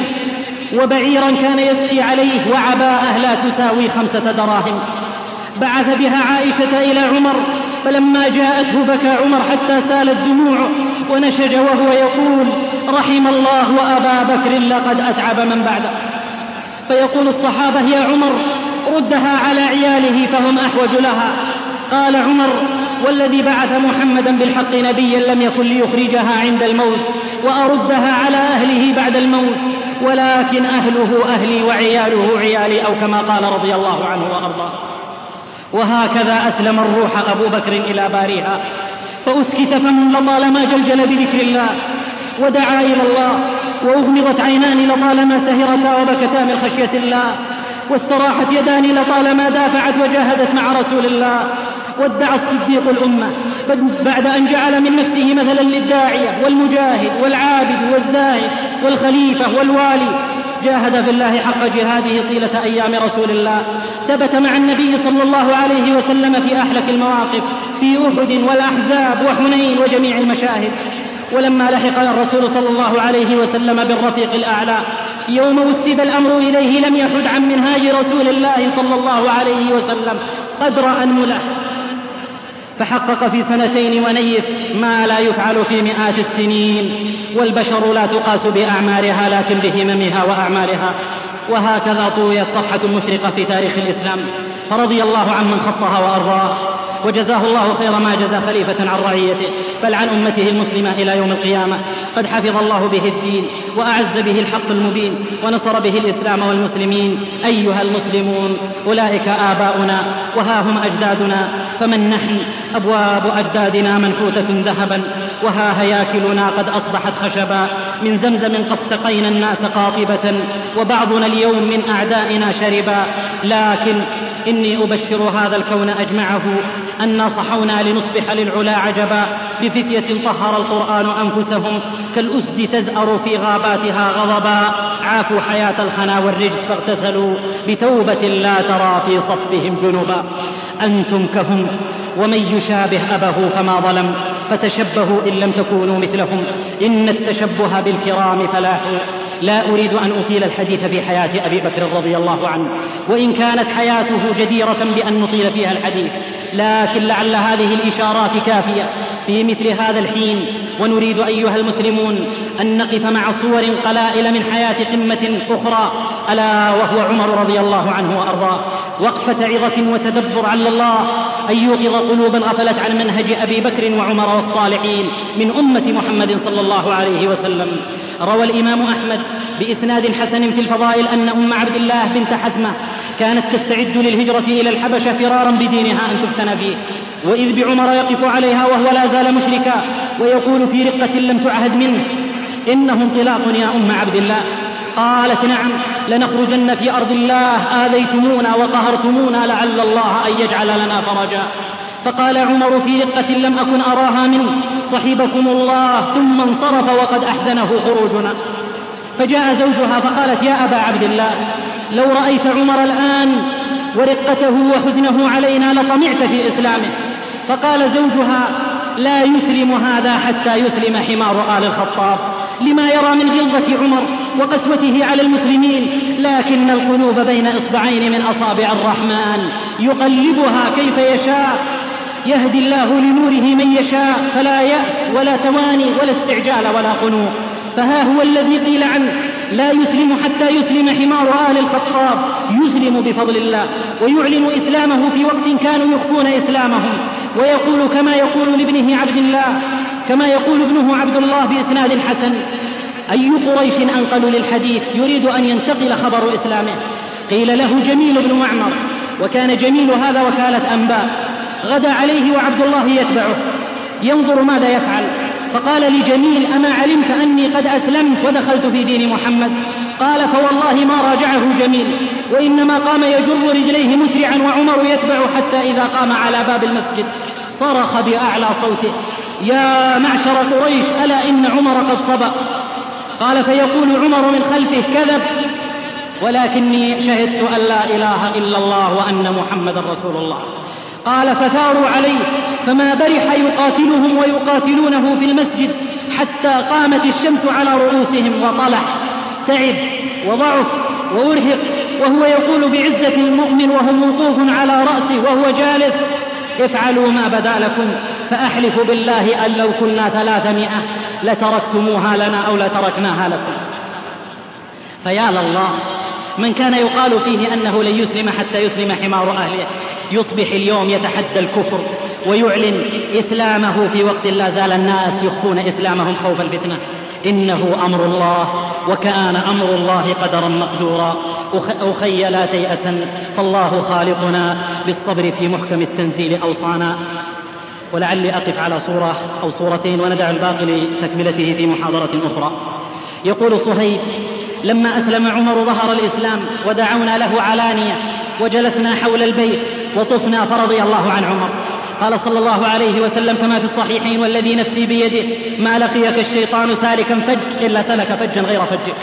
وبعيرا كان يسقي عليه وعباءه لا تساوي خمسة دراهم. بعث بها عائشة إلى عمر فلما جاءته بكى عمر حتى سالت دموعه ونشج وهو يقول رحم الله أبا بكر لقد أتعب من بعده. فيقول الصحابة يا عمر ردها على عياله فهم أحوج لها. قال عمر والذي بعث محمدا بالحق نبيا لم يكن ليخرجها عند الموت وأردها على أهله بعد الموت ولكن أهله أهلي وعياله عيالي. أو كما قال رضي الله عنه وأرضاه. وهكذا أسلم الروح أبو بكر إلى باريها فأسكت فمن لطالما جلجل بذكر الله. ودعا إلى الله وأغمضت عينان لطالما سهرتا وبكتا من خشية الله واستراحت يدان لطالما دافعت وجاهدت مع رسول الله. وادعى الصديق الأمة بعد أن جعل من نفسه مثلا للداعية والمجاهد والعابد والزاهد والخليفة والوالي. جاهد في الله حق جهاده طيلة أيام رسول الله. ثبت مع النبي صلى الله عليه وسلم في أحلك المواقف في أحد والأحزاب وحنين وجميع المشاهد. ولما لحق الرسول صلى الله عليه وسلم بالرفيق الأعلى يوم وسد الأمر إليه لم يحد عن منهاج رسول الله صلى الله عليه وسلم قدر أنمله فحقق في سنتين ونيف ما لا يفعل في مئات السنين والبشر لا تقاس بأعمارها لكن بهممها وأعمالها وهكذا طويت صفحة مشرقة في تاريخ الإسلام فرضي الله عمن خطها وأرضاه. وجزاه الله خير ما جزى خليفة عن رعيته بل عن أمته المسلمة إلى يوم القيامة. قد حفظ الله به الدين وأعز به الحق المبين ونصر به الإسلام والمسلمين. أيها المسلمون أولئك آباؤنا وها هم أجدادنا. فمن نحن؟ أبواب أجدادنا منحوتة ذهبا. وها هياكلنا قد أصبحت خشبا. من زمزم قد سقينا الناس قاطبة. وبعضنا اليوم من أعدائنا شربا. لكن إني أبشر هذا الكون أجمعه أنا صحونا لنصبح للعلا عجبا بفتية طهر القرآن أنفسهم كالأسد تزأر في غاباتها غضبا. عافوا حياة الخنا والرجس فاغتسلوا بتوبة لا ترى في صفهم جنبا أنتم كهم ومن يشابه أبه فما ظلم. فتشبهوا إن لم تكونوا مثلهم. إن التشبه بالكرام فلاح. لا أريد أن أطيل الحديث في حياة أبي بكر رضي الله عنه وإن كانت حياته جديرة بأن نطيل فيها الحديث. لكن لعل هذه الإشارات كافية في مثل هذا الحين ونريد أيها المسلمون أن نقف مع صور قلائل من حياة قمة أخرى ألا وهو عمر رضي الله عنه وأرضاه. وقفة عظة وتدبر على الله أن يوقظ قلوبا غفلت عن منهج أبي بكر وعمر والصالحين من أمة محمد صلى الله عليه وسلم. روى الإمام أحمد بإسناد حسن في الفضائل أن أم عبد الله بنت حزمة كانت تستعد للهجرة إلى الحبشة فرارا بدينها أن تفتن فيه. وإذ بعمر يقف عليها وهو لا زال مشركا ويقول في رقة لم تعهد منه إنه انطلاق يا أم عبد الله. قالت نعم لنخرجن في أرض الله آذيتمونا وقهرتمونا لعل الله أن يجعل لنا فرجا. فقال عمر في رقة لم أكن أراها منه صحبكم الله ثم انصرف وقد أحزنه خروجنا. فجاء زوجها فقالت يا أبا عبد الله لو رأيت عمر الآن ورقته وحزنه علينا لطمعت في إسلامه. فقال زوجها لا يسلم هذا حتى يسلم حمار آل الخطاب. لما يرى من غلظة عمر وقسوته على المسلمين لكن القلوب بين إصبعين من أصابع الرحمن. يقلبها كيف يشاء يهدي الله لنوره من يشاء فلا يأس ولا تواني ولا استعجال ولا قنوط. فها هو الذي قيل عنه لا يسلم حتى يسلم حمار آل الخطاب يسلم بفضل الله ويعلن إسلامه في وقت كانوا يخفون إسلامهم ويقول كما يقول لابنه عبد الله كما يقول ابنه عبد الله بإسناد حسن أي قريش أنقل للحديث يريد أن ينتقل خبر إسلامه؟ قيل له جميل بن معمر وكان جميل هذا وكالة أنباء. غدا عليه وعبد الله يتبعه. ينظر ماذا يفعل. فقال لجميل أما علمت أني قد أسلمت ودخلت في دين محمد. قال فوالله ما راجعه جميل. وإنما قام يجر رجليه مسرعا وعمر يتبع حتى إذا قام على باب المسجد. صرخ بأعلى صوته يا معشر قريش ألا إن عمر قد صبأ؟ قال فيقول عمر من خلفه كذب. ولكني شهدت أن لا إله إلا الله وأن محمدا رسول الله. قال فثاروا عليه فما برح يقاتلهم ويقاتلونه في المسجد حتى قامت الشمس على رؤوسهم وطلع. تعب وضعف وأرهق وهو يقول بعزة المؤمن وهو موقوف على رأسه وهو جالس. افعلوا ما بدا لكم فأحلف بالله أن لو كنا ثلاثمائة لتركتموها لنا أو لتركناها لكم. فيا لله من كان يقال فيه أنه لن يسلم حتى يسلم حمار أهله يصبح اليوم يتحدى الكفر ويعلن إسلامه في وقت لا زال الناس يخفون إسلامهم خوف الفتنة. إنه أمر الله وكان أمر الله قدرا مقدورا. أخي لا تيأسا فالله خالقنا بالصبر في محكم التنزيل أوصانا. ولعلي أقف على صورة أو صورتين وندع الباقي لتكملته في محاضرة أخرى. يقول صهيب لما أسلم عمر ظهر الإسلام ودعونا له علانية وجلسنا حول البيت وطفنا فرضي الله عن عمر. قال صلى الله عليه وسلم كما في الصحيحين والذي نفسي بيده ما لقيك الشيطان سالكا فج إلا سلك فجا غير فجك.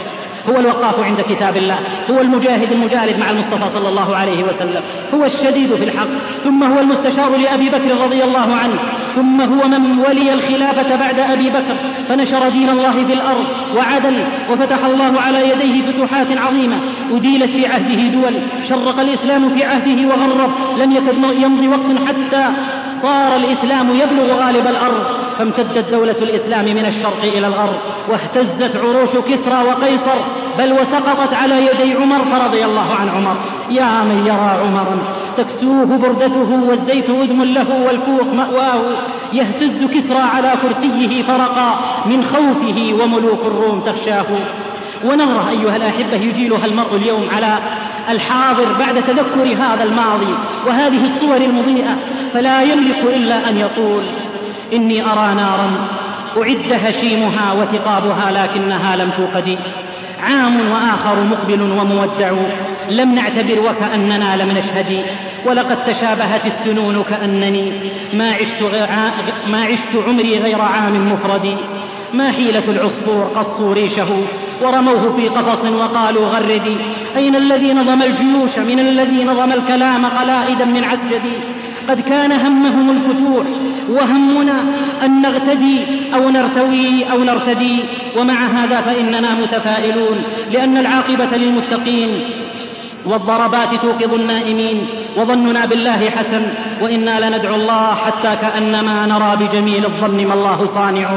هو الوقاف عند كتاب الله هو المجاهد المجالد مع المصطفى صلى الله عليه وسلم هو الشديد في الحق ثم هو المستشار لأبي بكر رضي الله عنه ثم هو من ولي الخلافة بعد أبي بكر فنشر دين الله في الأرض وعدل وفتح الله على يديه فتوحات عظيمة أديلت في عهده دول شرق الإسلام في عهده وغرب لم يكد يمضي وقت حتى صار الإسلام يبلغ غالب الأرض فامتدت دولة الإسلام من الشرق إلى الغرب واهتزت عروش كسرى وقيصر بل وسقطت على يدي عمر فرضي الله عن عمر. يا من يرى عمرا تكسوه بردته والزيت أدم له والكوخ مأواه. يهتز كسرى على كرسيه فرقا من خوفه وملوك الروم تخشاه. ونظرة أيها الأحبة يجيلها المرء اليوم على الحاضر بعد تذكر هذا الماضي وهذه الصور المضيئة فلا يملك إلا أن يقول إني أرى نارا أعد هشيمها وثقابها لكنها لم توقد عام وآخر مقبل ومودع لم نعتبر وكأننا لم نشهد ولقد تشابهت السنون كأنني ما عشت, ما عشت عمري غير عام مفرد ما حيلة العصفور قصوا ريشه ورموه في قفص وقالوا غردي. أين الذي نظم الجيوش؟ من الذي نظم الكلام قلائدا من عسجدي. قد كان همهم الفتوح وهمنا أن نغتدي أو نرتوي أو نرتدي. ومع هذا فإننا متفائلون لأن العاقبة للمتقين. والضربات توقظ النائمين وظننا بالله حسن. وإنا لندعو الله حتى كأنما نرى بجميل الظن ما الله صانع.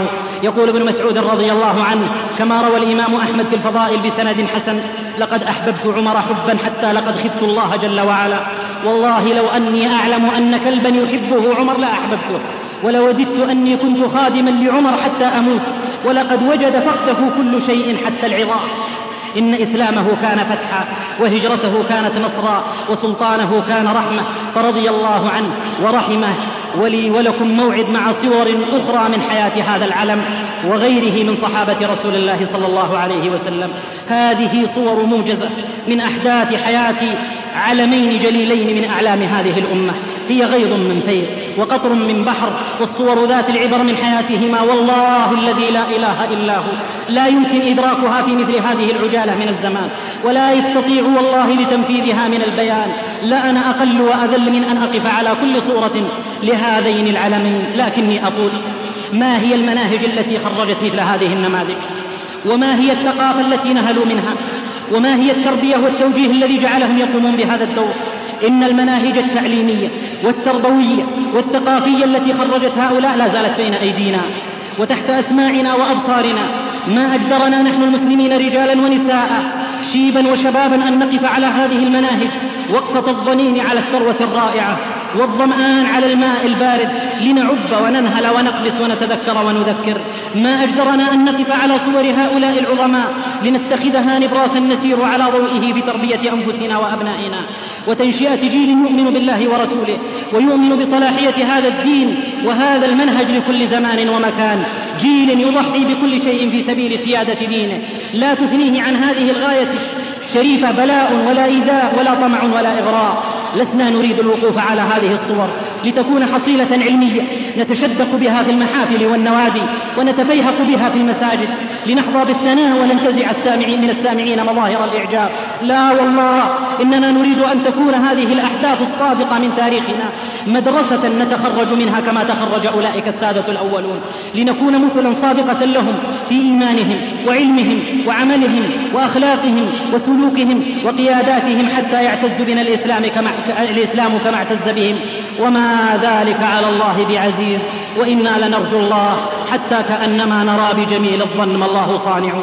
يقول ابن مسعود رضي الله عنه كما روى الإمام أحمد في الفضائل بسند حسن لقد أحببت عمر حبا حتى لقد خفت الله جل وعلا. والله لو أني أعلم أن كلبا يحبه عمر لأحببته ولوددت أني كنت خادما لعمر حتى أموت. ولقد وجد فقده كل شيء حتى العظام. إن إسلامه كان فتحا وهجرته كانت نصرا وسلطانه كان رحمة فرضي الله عنه ورحمه. ولي ولكم موعد مع صور أخرى من حياة هذا العلم وغيره من صحابة رسول الله صلى الله عليه وسلم. هذه صور موجزة من أحداث حياة علمين جليلين من أعلام هذه الأمة. هي غيض من فيض وقطر من بحر والصور ذات العبر من حياتهما والله الذي لا إله إلا هو. لا يمكن إدراكها في مثل هذه العجالة من الزمان ولا يستطيع والله لتنفيذها من البيان. لا أنا أقل وأذل من أن أقف على كل صورة لهذين العلمين. لكني أقول ما هي المناهج التي خرجت مثل هذه النماذج؟ وما هي الثقافة التي نهلوا منها؟ وما هي التربية والتوجيه الذي جعلهم يقومون بهذا الدور؟ إن المناهج التعليمية والتربوية والثقافية التي خرجت هؤلاء لا زالت بين أيدينا وتحت أسماعنا وأبصارنا. ما أجدرنا نحن المسلمين رجالا ونساء شيبا وشبابا أن نقف على هذه المناهج وقفة الظنين على الثروة الرائعة. والظمآن على الماء البارد لنعب وننهل ونقبس ونتذكر ونذكر. ما أجدرنا أن نقف على صور هؤلاء العظماء لنتخذها نبراسا نسير على ضوئه بتربية أنفسنا وأبنائنا. وتنشئة جيل يؤمن بالله ورسوله ويؤمن بصلاحية هذا الدين وهذا المنهج لكل زمان ومكان. جيل يضحي بكل شيء في سبيل سيادة دينه. لا تثنيه عن هذه الغاية الشريفة بلاء ولا إيذاء ولا طمع ولا إغراء. لسنا نريد الوقوف على هذه الصور لتكون حصيلة علمية نتشدق بها في المحافل والنوادي ونتفيهق بها في المساجد لنحظى بالثناء وننتزع السامعين من السامعين مظاهر الإعجاب. لا والله إننا نريد أن تكون هذه الأحداث الصادقة من تاريخنا. مدرسة نتخرج منها كما تخرج أولئك السادة الأولون. لنكون مثلا صادقة لهم في إيمانهم وعلمهم وعملهم وأخلاقهم وسلوكهم وقياداتهم حتى يعتز بنا الإسلام كما الإسلام كما اعتز بهم وما ذلك على الله بعزيز. وإنا لنرجو الله حتى كأنما نرى بجميل الظن ما الله صانع.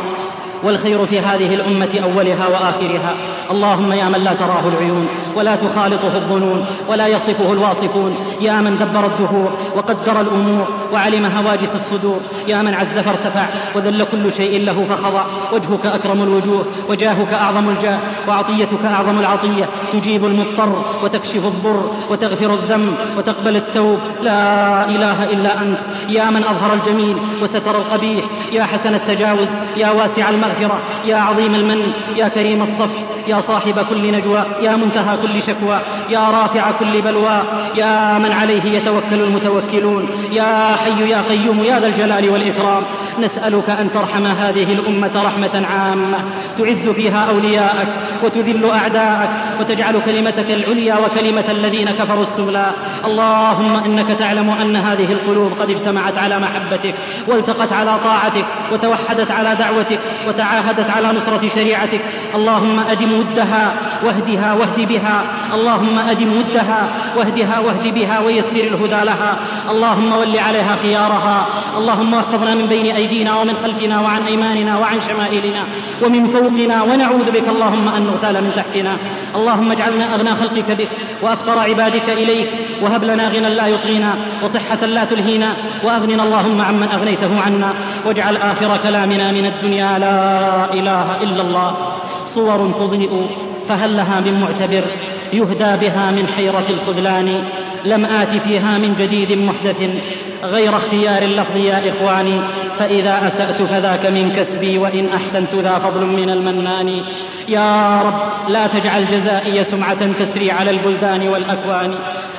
والخير في هذه الأمة أولها وآخرها. اللهم يا من لا تراه العيون. ولا تخالطه الظنون ولا يصفه الواصفون. يا من دبر الدهور وقدر الأمور وعلم هواجس الصدور. يا من عز فارتفع وذل كل شيء له فخضع. وجهك أكرم الوجوه وجاهك أعظم الجاه. وعطيتك أعظم العطية تجيب المضطر وتكشف الضر وتغفر الذنب وتقبل التوب. لا إله إلا أنت. يا من أظهر الجميل وستر القبيح. يا حسن التجاوز. يا واسع المغفرة. يا عظيم المن يا كريم الصفح. يا صاحب كل نجوى يا منتهى كل شكوى يا رافع كل بلوى يا من عليه يتوكل المتوكلون يا حي يا قيوم يا ذا الجلال والإكرام. نسألك أن ترحم هذه الأمة رحمة عامة تعز فيها أولياءك وتذل أعداءك وتجعل كلمتك العليا وكلمة الذين كفروا السفلى اللهم إنك تعلم أن هذه القلوب قد اجتمعت على محبتك والتقت على طاعتك وتوحدت على دعوتك وتعاهدت على نصرة شريعتك. اللهم أدم ودها واهدها واهد بها. اللهم أدم ودها واهدها واهد بها ويسر الهدى لها. اللهم ول عليها خيارها. اللهم احفظنا من بين أيدينا ومن خلفنا وعن أيماننا وعن شمائلنا ومن فوقنا. ونعوذ بك اللهم أن نغتال من تحتنا. اللهم اجعلنا أغنى خلقك بك وأفقر عبادك إليك. وهب لنا غنى لا يطغينا وصحة لا تلهينا. وأغننا اللهم عمن أغنيته عنا. واجعل آخر كلامنا من الدنيا لا إله إلا الله. صور تضيء فهل لها من معتبر؟ يهدى بها من حيرة الخذلان. لم آت فيها من جديد محدث غير اختيار اللفظ يا إخواني فإذا أسأت فذاك من كسبي وإن أحسنت ذا فضل من المنان. يا رب لا تجعل جزائي سمعة تسري على البلدان والأكوان.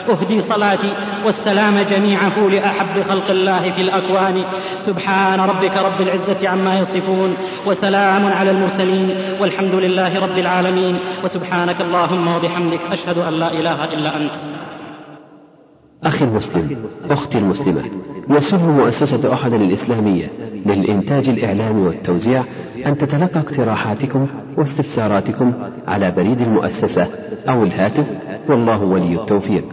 أهدي صلاتي والسلام جميعه لأحب خلق الله في الأكوان. سبحان ربك رب العزة عما يصفون وسلام على المرسلين والحمد لله رب العالمين. وسبحانك اللهم وبحمدك أشهد أن لا إله إلا أنت. أخي المسلم أختي المسلمة يسر مؤسسة أحد الإسلامية للإنتاج الإعلامي والتوزيع أن تتلقى اقتراحاتكم واستفساراتكم على بريد المؤسسة أو الهاتف والله ولي التوفيق.